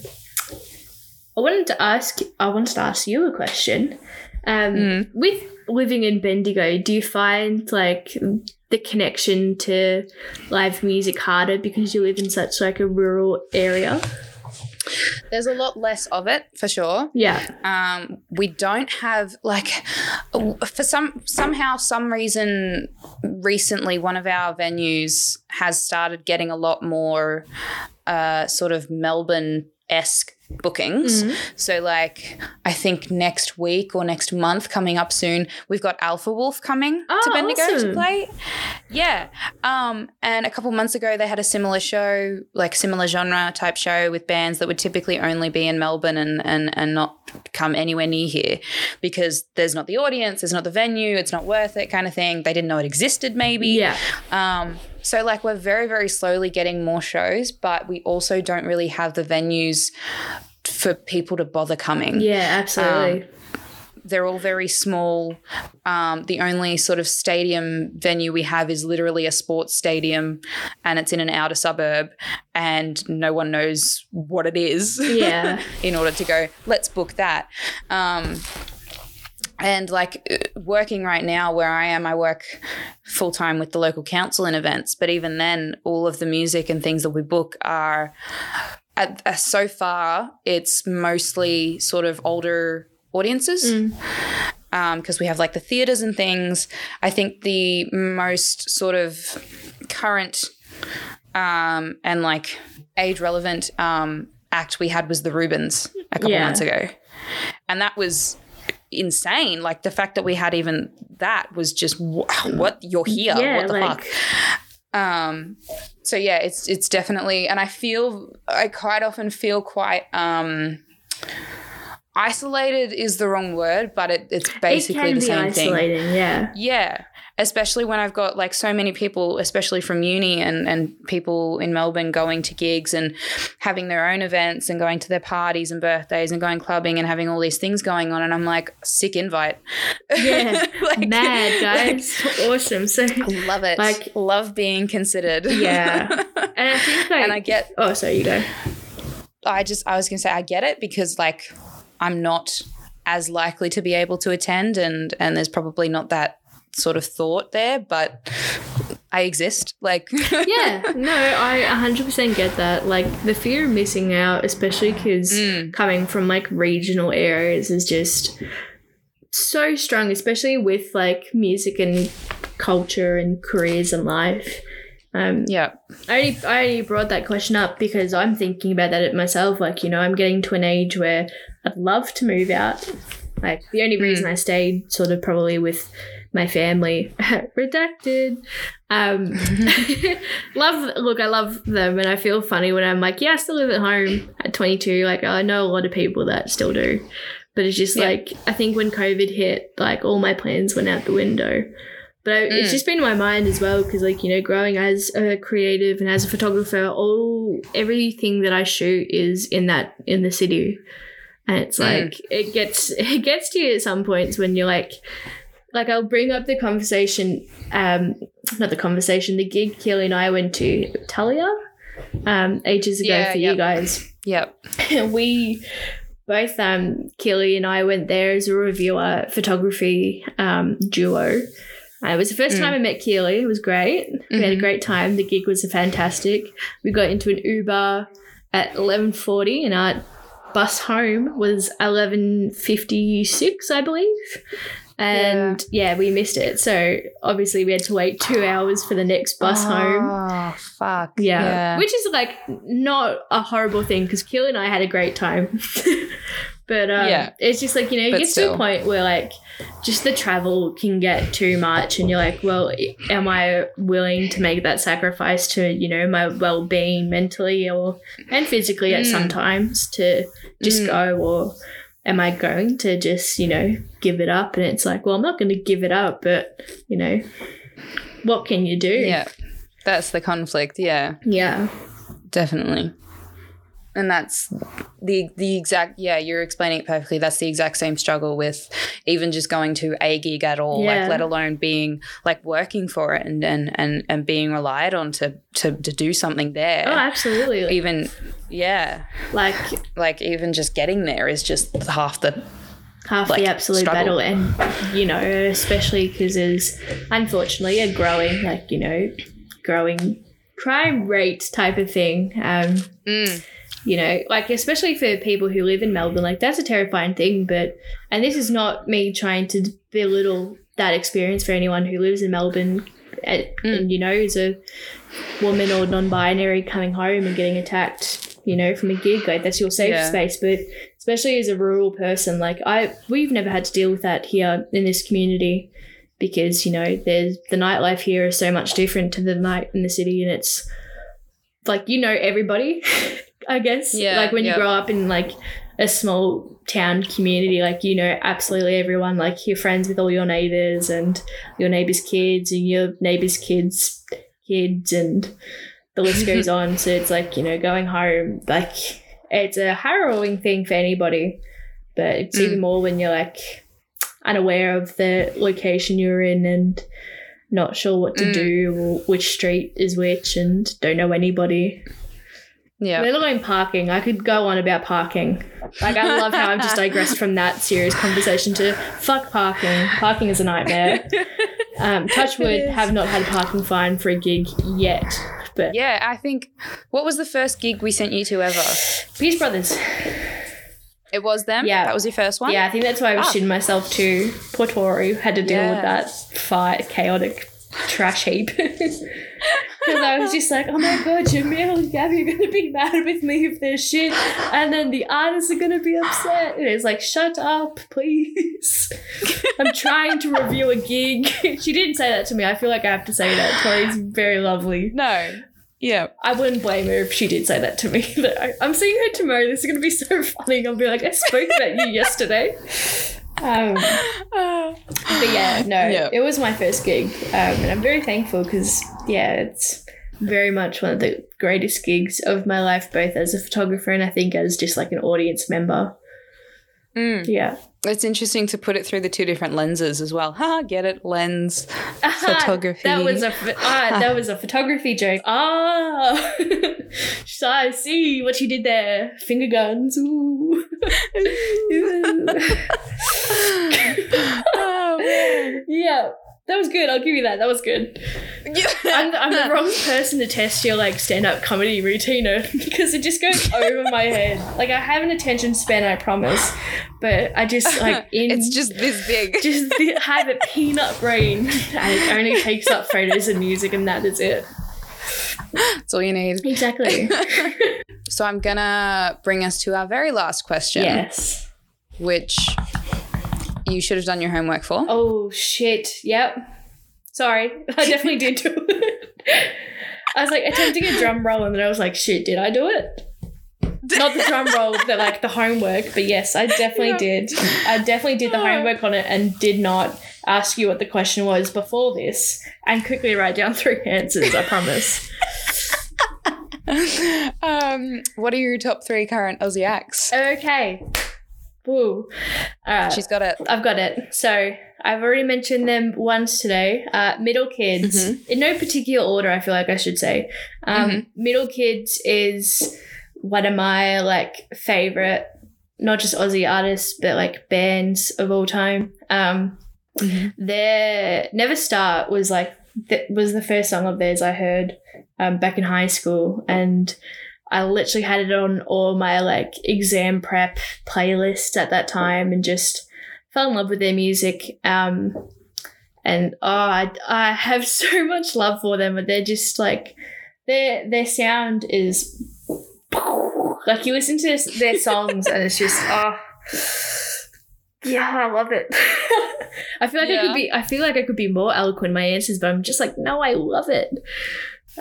I wanted to ask I wanted to ask you a question. Um, Mm. with living in Bendigo, do you find like the connection to live music harder because you live in such like a rural area? There's a lot less of it for sure. Yeah. um, we don't have like for some somehow some reason recently one of our venues has started getting a lot more uh, sort of melbourne esque bookings Mhm. so like i think next week or next month coming up soon we've got alpha wolf coming to Oh, bendigo awesome. to play yeah um and a couple months ago they had a similar show like similar genre type show with bands that would typically only be in melbourne and and and not come anywhere near here because there's not the audience there's not the venue it's not worth it kind of thing they didn't know it existed maybe Yeah. um, so like we're very, very slowly getting more shows, but we also don't really have the venues for people to bother coming. Yeah, absolutely. They're all very small. Um, the only sort of stadium venue we have is literally a sports stadium and it's in an outer suburb and no one knows what it is. Yeah. in order to go, let's book that. Um, and like uh, working right now where I am, I work full time with the local council in events. But even then, all of the music and things that we book are at, uh, so far it's mostly sort of older audiences because we have like the theaters and things. I think the most sort of current um, and like age relevant um, act we had was the Rubens a couple Yeah. months ago, and that was insane. Like the fact that we had even that was just what you're here. Yeah, what the like- fuck? Um, so yeah, it's it's definitely, and I feel I quite often feel quite um isolated is the wrong word, but it, it's basically the same thing. yeah. Yeah. Especially when I've got like so many people, especially from uni and, and people in Melbourne going to gigs and having their own events and going to their parties and birthdays and going clubbing and having all these things going on. And I'm like, sick invite. Yeah, Like- mad guys, awesome. So Love it. Like- Like, love being considered. yeah, and I think like, and I get, oh, sorry, you go. I just, I was going to say, I get it because like I'm not as likely to be able to attend and, and there's probably not that sort of thought there, but I exist. Like, yeah, no, I 100% get that. Like the fear of missing out, especially because Mm. coming from like regional areas, is just so strong, especially with like music and culture and careers and life. Um, yeah. I only, I only brought that question up because I'm thinking about that at myself. Like, you know, I'm getting to an age where I'd love to move out. Like, the only reason I stayed sort of probably with my family, redacted. Um, love, look, I love them and I feel funny when I'm like, yeah, I still live at home at 22. Like, I know a lot of people that still do. But it's just Yeah. like, I think when COVID hit, like, all my plans went out the window. But I, it's Mm. just been in my mind as well because, like, you know, growing as a creative and as a photographer, all everything that I shoot is in that in the city, and it's Mm. like it gets it gets to you at some points when you're like, like I'll bring up the conversation, um, not the conversation, the gig Keely and I went to Talia, um, ages ago Yeah, for you guys Yep. we both um Keely and I went there as a reviewer photography um duo. Uh, it was the first time I met Keely. It was great. We had a Mhm. great time. The gig was fantastic. We got into an Uber at eleven forty, and our bus home was eleven fifty six, I believe. And yeah. we missed it. So obviously we had to wait two hours for the next bus home. Oh, fuck. Yeah. Which is like not a horrible thing because Kill and I had a great time. but um, Yeah. it's just like, you know, it But gets to a point where like just the travel can get too much and you're like, well, am I willing to make that sacrifice to, you know, my well being mentally or and physically at Mm. sometimes to just Mm. go or am I going to just, you know, give it up? And it's like, well, I'm not going to give it up, but, you know, what can you do? yeah. That's the conflict. Yeah. Yeah. Definitely. And that's the the exact yeah, you're explaining it perfectly. That's the exact same struggle with even just going to a gig at all, Yeah. like let alone being like working for it and and and, and being relied on to, to to do something there. Oh, absolutely. even yeah. Like Like even just getting there is just half the half like, the absolute struggle. battle, and you know, especially because there's unfortunately a growing, like you know, growing crime rate type of thing. Um, Mm. You know, like especially for people who live in Melbourne, like that's a terrifying thing. But and this is not me trying to belittle that experience for anyone who lives in Melbourne, and, Mm. and you know, is a woman or non-binary coming home and getting attacked, you know, from a gig. Like that's your safe Yeah. space, but especially as a rural person, like I, we've never had to deal with that here in this community because you know, there's the nightlife here is so much different to the night in the city, and it's like you know everybody, I guess. Yeah, Like when you grow up in like a small town community, like you know absolutely everyone. Like you're friends with all your neighbors and your neighbors' kids and your neighbors' kids' kids, and the list goes on. So it's like you know going home, like it's a harrowing thing for anybody, but it's Mm. even more when you're like unaware of the location you're in and not sure what to Mm. do or which street is which and don't know anybody. Yeah. Let alone parking. I could go on about parking. Like I love how I've just digressed from that serious conversation to fuck parking. Parking is a nightmare. Um, touch wood, is. have not had a parking fine for a gig yet. but Yeah, I think. What was the first gig we sent you to ever? Pierce Brothers. It was them. Yeah. that was your first one. Yeah, I think that's why I was Ah. shitting myself too. Poor had to deal with that fight, chaotic trash heap. Because I was just like, oh my god, Jamil and Gabby are going to be mad with me if they're shit. And then the artists are going to be upset. And it's like, shut up, please. I'm trying to review a gig. she didn't say that to me. I feel like I have to say that. Tori's very lovely. No. Yeah. I wouldn't blame her if she did say that to me. But I, I'm seeing her tomorrow. This is going to be so funny. I'll be like, I spoke about you yesterday. Um, but yeah, no, Yeah. it was my first gig, um, and I'm very thankful because yeah, it's very much one of the greatest gigs of my life, both as a photographer and I think as just like an audience member. Mm. Yeah, It's interesting to put it through the two different lenses as well. Ha, get it? Lens. Photography. that was a ph- ah, that was a photography joke. Ah, so I see what you did there. Finger guns. Ooh. oh, man. yeah, that was good. I'll give you that. That was good. I'm, I'm the wrong person to test your like stand up comedy routine because it just goes over my head. Like I have an attention span, I promise, but I just like in it's just this big. just the- have a peanut brain and it only takes up photos and music and that is it. That's all you need. Exactly. So I'm gonna bring us to our very last question, yes. which you should have done your homework for. Oh shit. Yep. Sorry. I definitely did do it. I was like attempting a drum roll and then I was like, shit, did I do it? Not the drum roll, but like the homework. But yes, I definitely Yeah. did. I definitely did the homework on it and did not ask you what the question was before this and quickly write down three answers, I promise. um, what are your top three current Aussie acts? Okay. Woo. Alright. She's got it. I've got it. So I've already mentioned them once today. Uh, Middle Kids, Mm-hmm. in no particular order, I feel like I should say. Um, Middle Kids is one of my like favorite, not just Aussie artists, but like bands of all time. Um, their Never Start was like th- was the first song of theirs I heard um, back in high school, and I literally had it on all my like exam prep playlists at that time, and just fell in love with their music. Um, and oh, I, I have so much love for them, but they're just like their their sound is like you listen to their songs and it's just oh yeah, I love it. I feel like I could be I feel like I could be more eloquent in my answers, but I'm just like, no, I love it.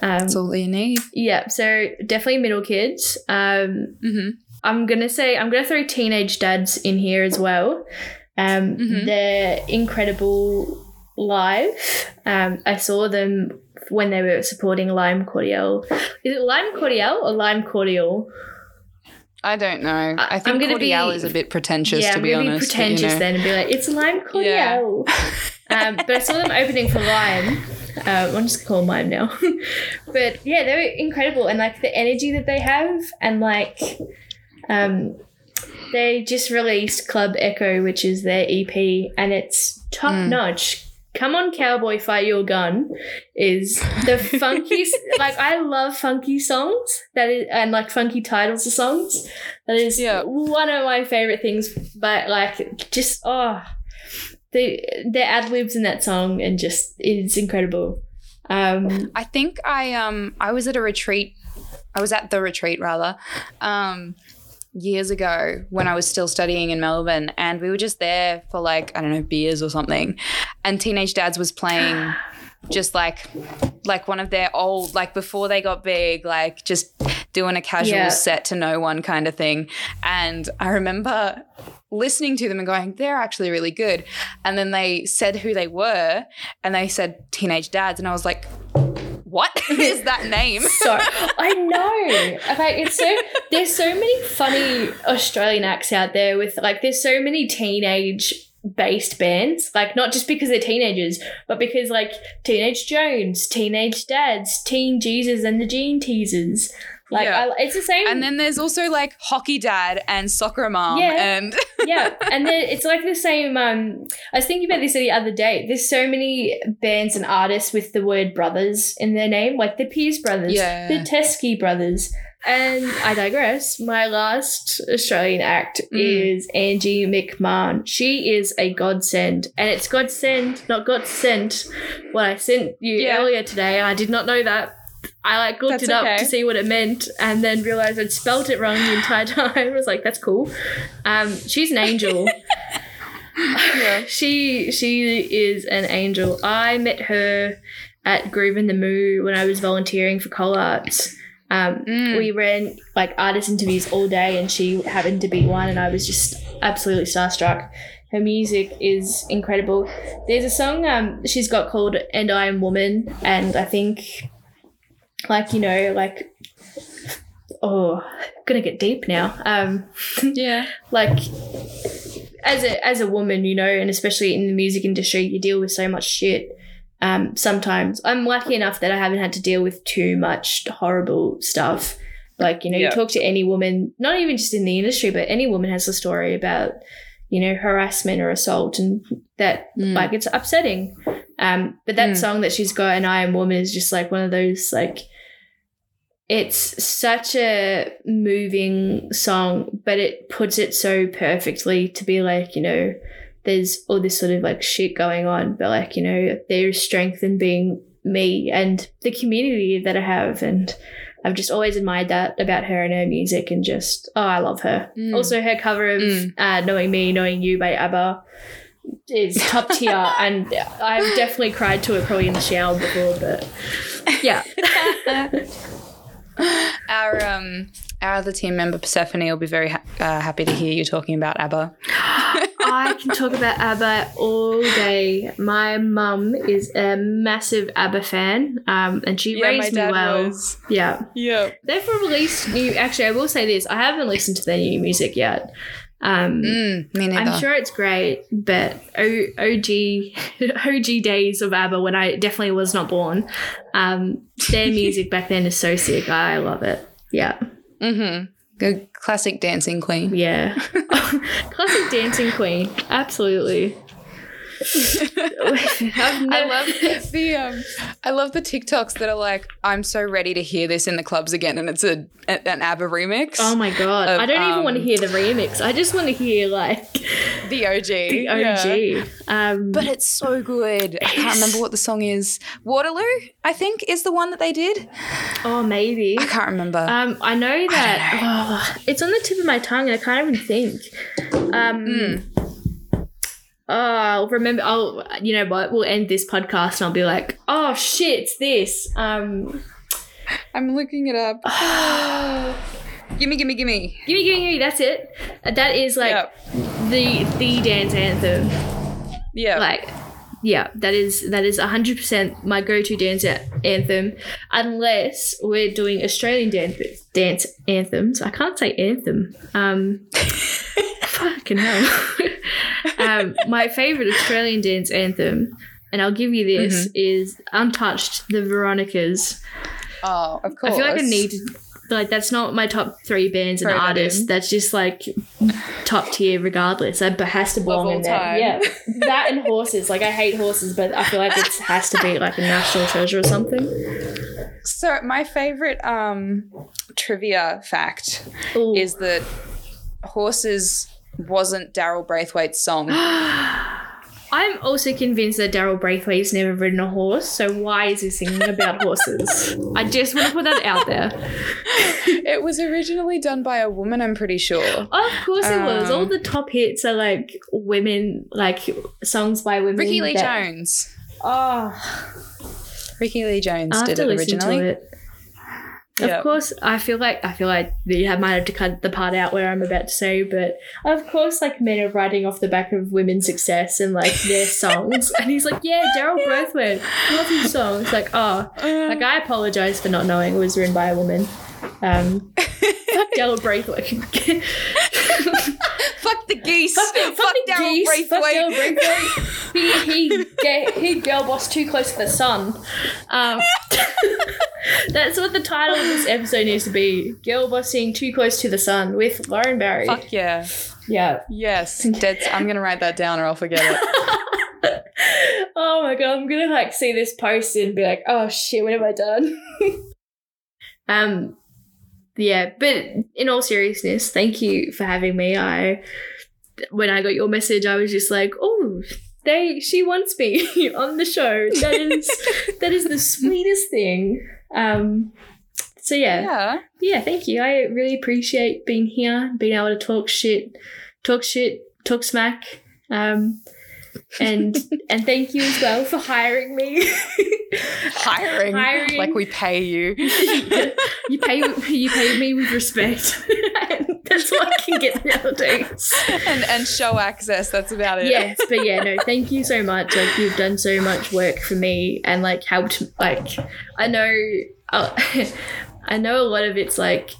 Um, That's all you need. yeah, so definitely middle kids. Um, Mm-hmm. I'm gonna say I'm gonna throw teenage dads in here as well. Um, Mhm. They're incredible live. Um, I saw them when they were supporting Lime Cordiale. Is it Lime Cordial or Lime Cordial? I don't know. I I'm think gonna Cordial be- is a bit pretentious, yeah, to I'm be gonna honest. be but, you pretentious know. then and be like, it's Lime Cordial. um, but I saw them opening for Lime. Uh, I'm just call them Lime now. but yeah, they're incredible and like the energy that they have and like um, they just released Club Echo, which is their EP, and it's top Mm. notch. Come on, cowboy, fight your gun is the funkiest. like I love funky songs that is, and like funky titles of songs. That is Yeah. one of my favorite things. But like, just oh, the the ad libs in that song and just it's incredible. Um, I think I um I was at a retreat. I was at the retreat rather, um, years ago when I was still studying in Melbourne, and we were just there for like I don't know beers or something, and Teenage Dads was playing. Just like, like one of their old, like before they got big, like just doing a casual Yeah. set to no one kind of thing. And I remember listening to them and going, they're actually really good. And then they said who they were, and they said Teenage Dads, and I was like, what is that name? so I know. Okay, it's so there's so many funny Australian acts out there with like there's so many teenage based bands. Like not just because they're teenagers, but because like Teenage Joans, Teenage Dads, Teen Jesus and the Jean Teasers. Like Yeah. I, it's the same. And then there's also like hockey dad and soccer mom Yeah. and yeah, and then it's like the same. Um, I was thinking about this the other day. There's so many bands and artists with the word brothers in their name, like the Pierce brothers, Yeah. the Teskey brothers. And I digress. My last Australian act Mm. is Angie McMahon. She is a godsend, and it's godsend, not God sent. What I sent you Yeah. earlier today, I did not know that. I like looked That's it up okay. to see what it meant, and then realized I'd spelt it wrong the entire time. I was like, "That's cool." Um, she's an angel. yeah. she she is an angel. I met her at Groovin the Moo when I was volunteering for Collarts. Um, Mm. We ran like artist interviews all day, and she happened to be one, and I was just absolutely starstruck. Her music is incredible. There's a song um, she's got called "And I Am Woman," and I think, like you know, like oh, gonna get deep now. Um, Yeah. like as a as a woman, you know, and especially in the music industry, you deal with so much shit. Um, sometimes I'm lucky enough that I haven't had to deal with too much horrible stuff. Like you know, Yeah. you talk to any woman, not even just in the industry, but any woman has a story about you know harassment or assault, and that Mm. like it's upsetting. Um, but that Mm. song that she's got, "And I Am Woman," is just like one of those like it's such a moving song, but it puts it so perfectly to be like, you know, there's all this sort of like shit going on, but like, you know, there's strength in being me and the community that I have. And I've just always admired that about her and her music and just, oh, I love her. Mm. Also, her cover of Mm. uh, Knowing Me, Knowing You by ABBA is top tier. and I've definitely cried to it probably in the shower before, but yeah. Our um our other team member Persephone will be very ha- uh, happy to hear you talking about ABBA. I can talk about ABBA all day. My mum is a massive ABBA fan, um, and she raised me well. Yeah, Yeah. they've released new. Actually, I will say this: I haven't listened to their new music yet. Um, Mm, me neither. I'm sure it's great, but o- OG OG days of ABBA when I definitely was not born. Um, their music back then is so sick. I love it. Yeah, Mm-hmm. Good classic dancing queen. yeah. Classic dancing queen. Absolutely. I love the um, I love the TikToks that are like, I'm so ready to hear this in the clubs again, and it's a, an ABBA remix. Oh my god! Of, I don't even want to um, hear the remix. I just want to hear like the OG. the yeah. OG. Um, But it's so good. I can't remember what the song is. Waterloo, I think, is the one that they did. oh, maybe. I can't remember. Um, I know that oh, it's on the tip of my tongue, and I can't even think. Um, Mm. Oh, I'll remember. I'll. You know what? We'll end this podcast, and I'll be like, "Oh shit, it's this." Um, I'm looking it up. gimme, gimme, gimme. gimme, gimme, gimme. That's it. Uh, That is like Yep. the the dance anthem. Yeah. like yeah that is that is 100% my go-to dance a- anthem unless we're doing australian dance dance anthems i can't say anthem um fucking hell. Um my favorite australian dance anthem and i'll give you this is untouched the veronicas. Oh, of course. i feel like i need to like that's not my top three bands and Throw that artists. that's just like top tier regardless. That has to belong in there. time. yeah. That and horses. Like i hate horses but i feel like it has to be like a national treasure or something. So my favorite um trivia fact Ooh. is that horses wasn't Daryl Braithwaite's song. i'm also convinced that daryl braithwaite's never ridden a horse so why is he singing about horses i just want to put that out there it was originally done by a woman, I'm pretty sure. of course it was all Um, the top hits are like women like songs by women Rickie Lee that- Jones. oh Rickie Lee Jones did it originally. to it. Of Yep. course, I feel like I feel like you have- might have to cut the part out where I'm about to say, but of course, like men are writing off the back of women's success and like their songs, and he's like, "Yeah, Daryl Braithwaite, love his songs." Like, oh, like I apologize for not knowing it was written by a woman. Um, Daryl Braithwaite. Fuck the geese. Fuck, the- fuck the geese. Fuck Daryl Braithwaite. Braithwaite. he he ga- he girl boss too close to the sun. Um, That's what the title of this episode needs to be. Girl bossing too close to the sun with Lauren Barrey. Fuck yeah. Yeah. Yes. Dead, I'm going to write that down or I'll forget it. oh my god, I'm gonna like see this post and be like, oh shit, what have I done? um yeah, but in all seriousness, thank you for having me. I when I got your message, I was just like, oh, they she wants me on the show. That is that is the sweetest thing. Um so yeah, Yeah. yeah, thank you. I really appreciate being here, being able to talk shit, talk shit, talk smack. Um, and and thank you as well for hiring me. Hiring. Hiring. Like we pay you. you pay you pay me with respect. That's all I can get nowadays. and, and show access. That's about it. Yes, but yeah, no, thank you so much. Like you've done so much work for me and like helped. Like I know, uh, I know a lot of it's like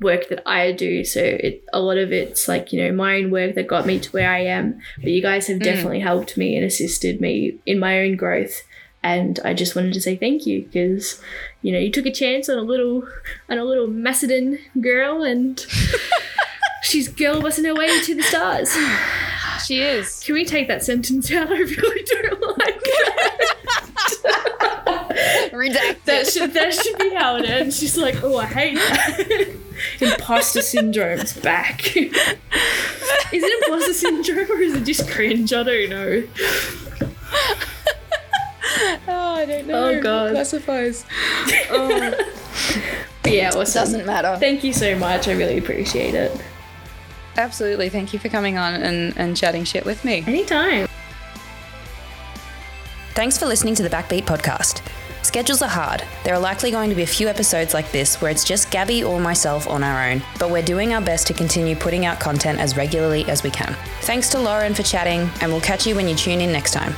work that I do. So it a lot of it's like you know my own work that got me to where I am. But you guys have mm. definitely helped me and assisted me in my own growth. And I just wanted to say thank you because, you know, you took a chance on a little, on a little Macedon girl, and she's girl busting her way to the stars. She is. Can we take that sentence out? I really don't like that. Redacted. That should that should be how it ends. She's like, oh, I hate that. imposter syndrome's back. is it imposter syndrome or is it just cringe? I don't know. Oh, I don't know. Oh, God. It classifies. But oh. yeah, awesome. Doesn't matter. Thank you so much. I really appreciate it. Absolutely. Thank you for coming on and, and chatting shit with me. Anytime. Thanks for listening to the Backbeat podcast. Schedules are hard. There are likely going to be a few episodes like this where it's just Gabby or myself on our own, but we're doing our best to continue putting out content as regularly as we can. Thanks to Lauren for chatting, and we'll catch you when you tune in next time.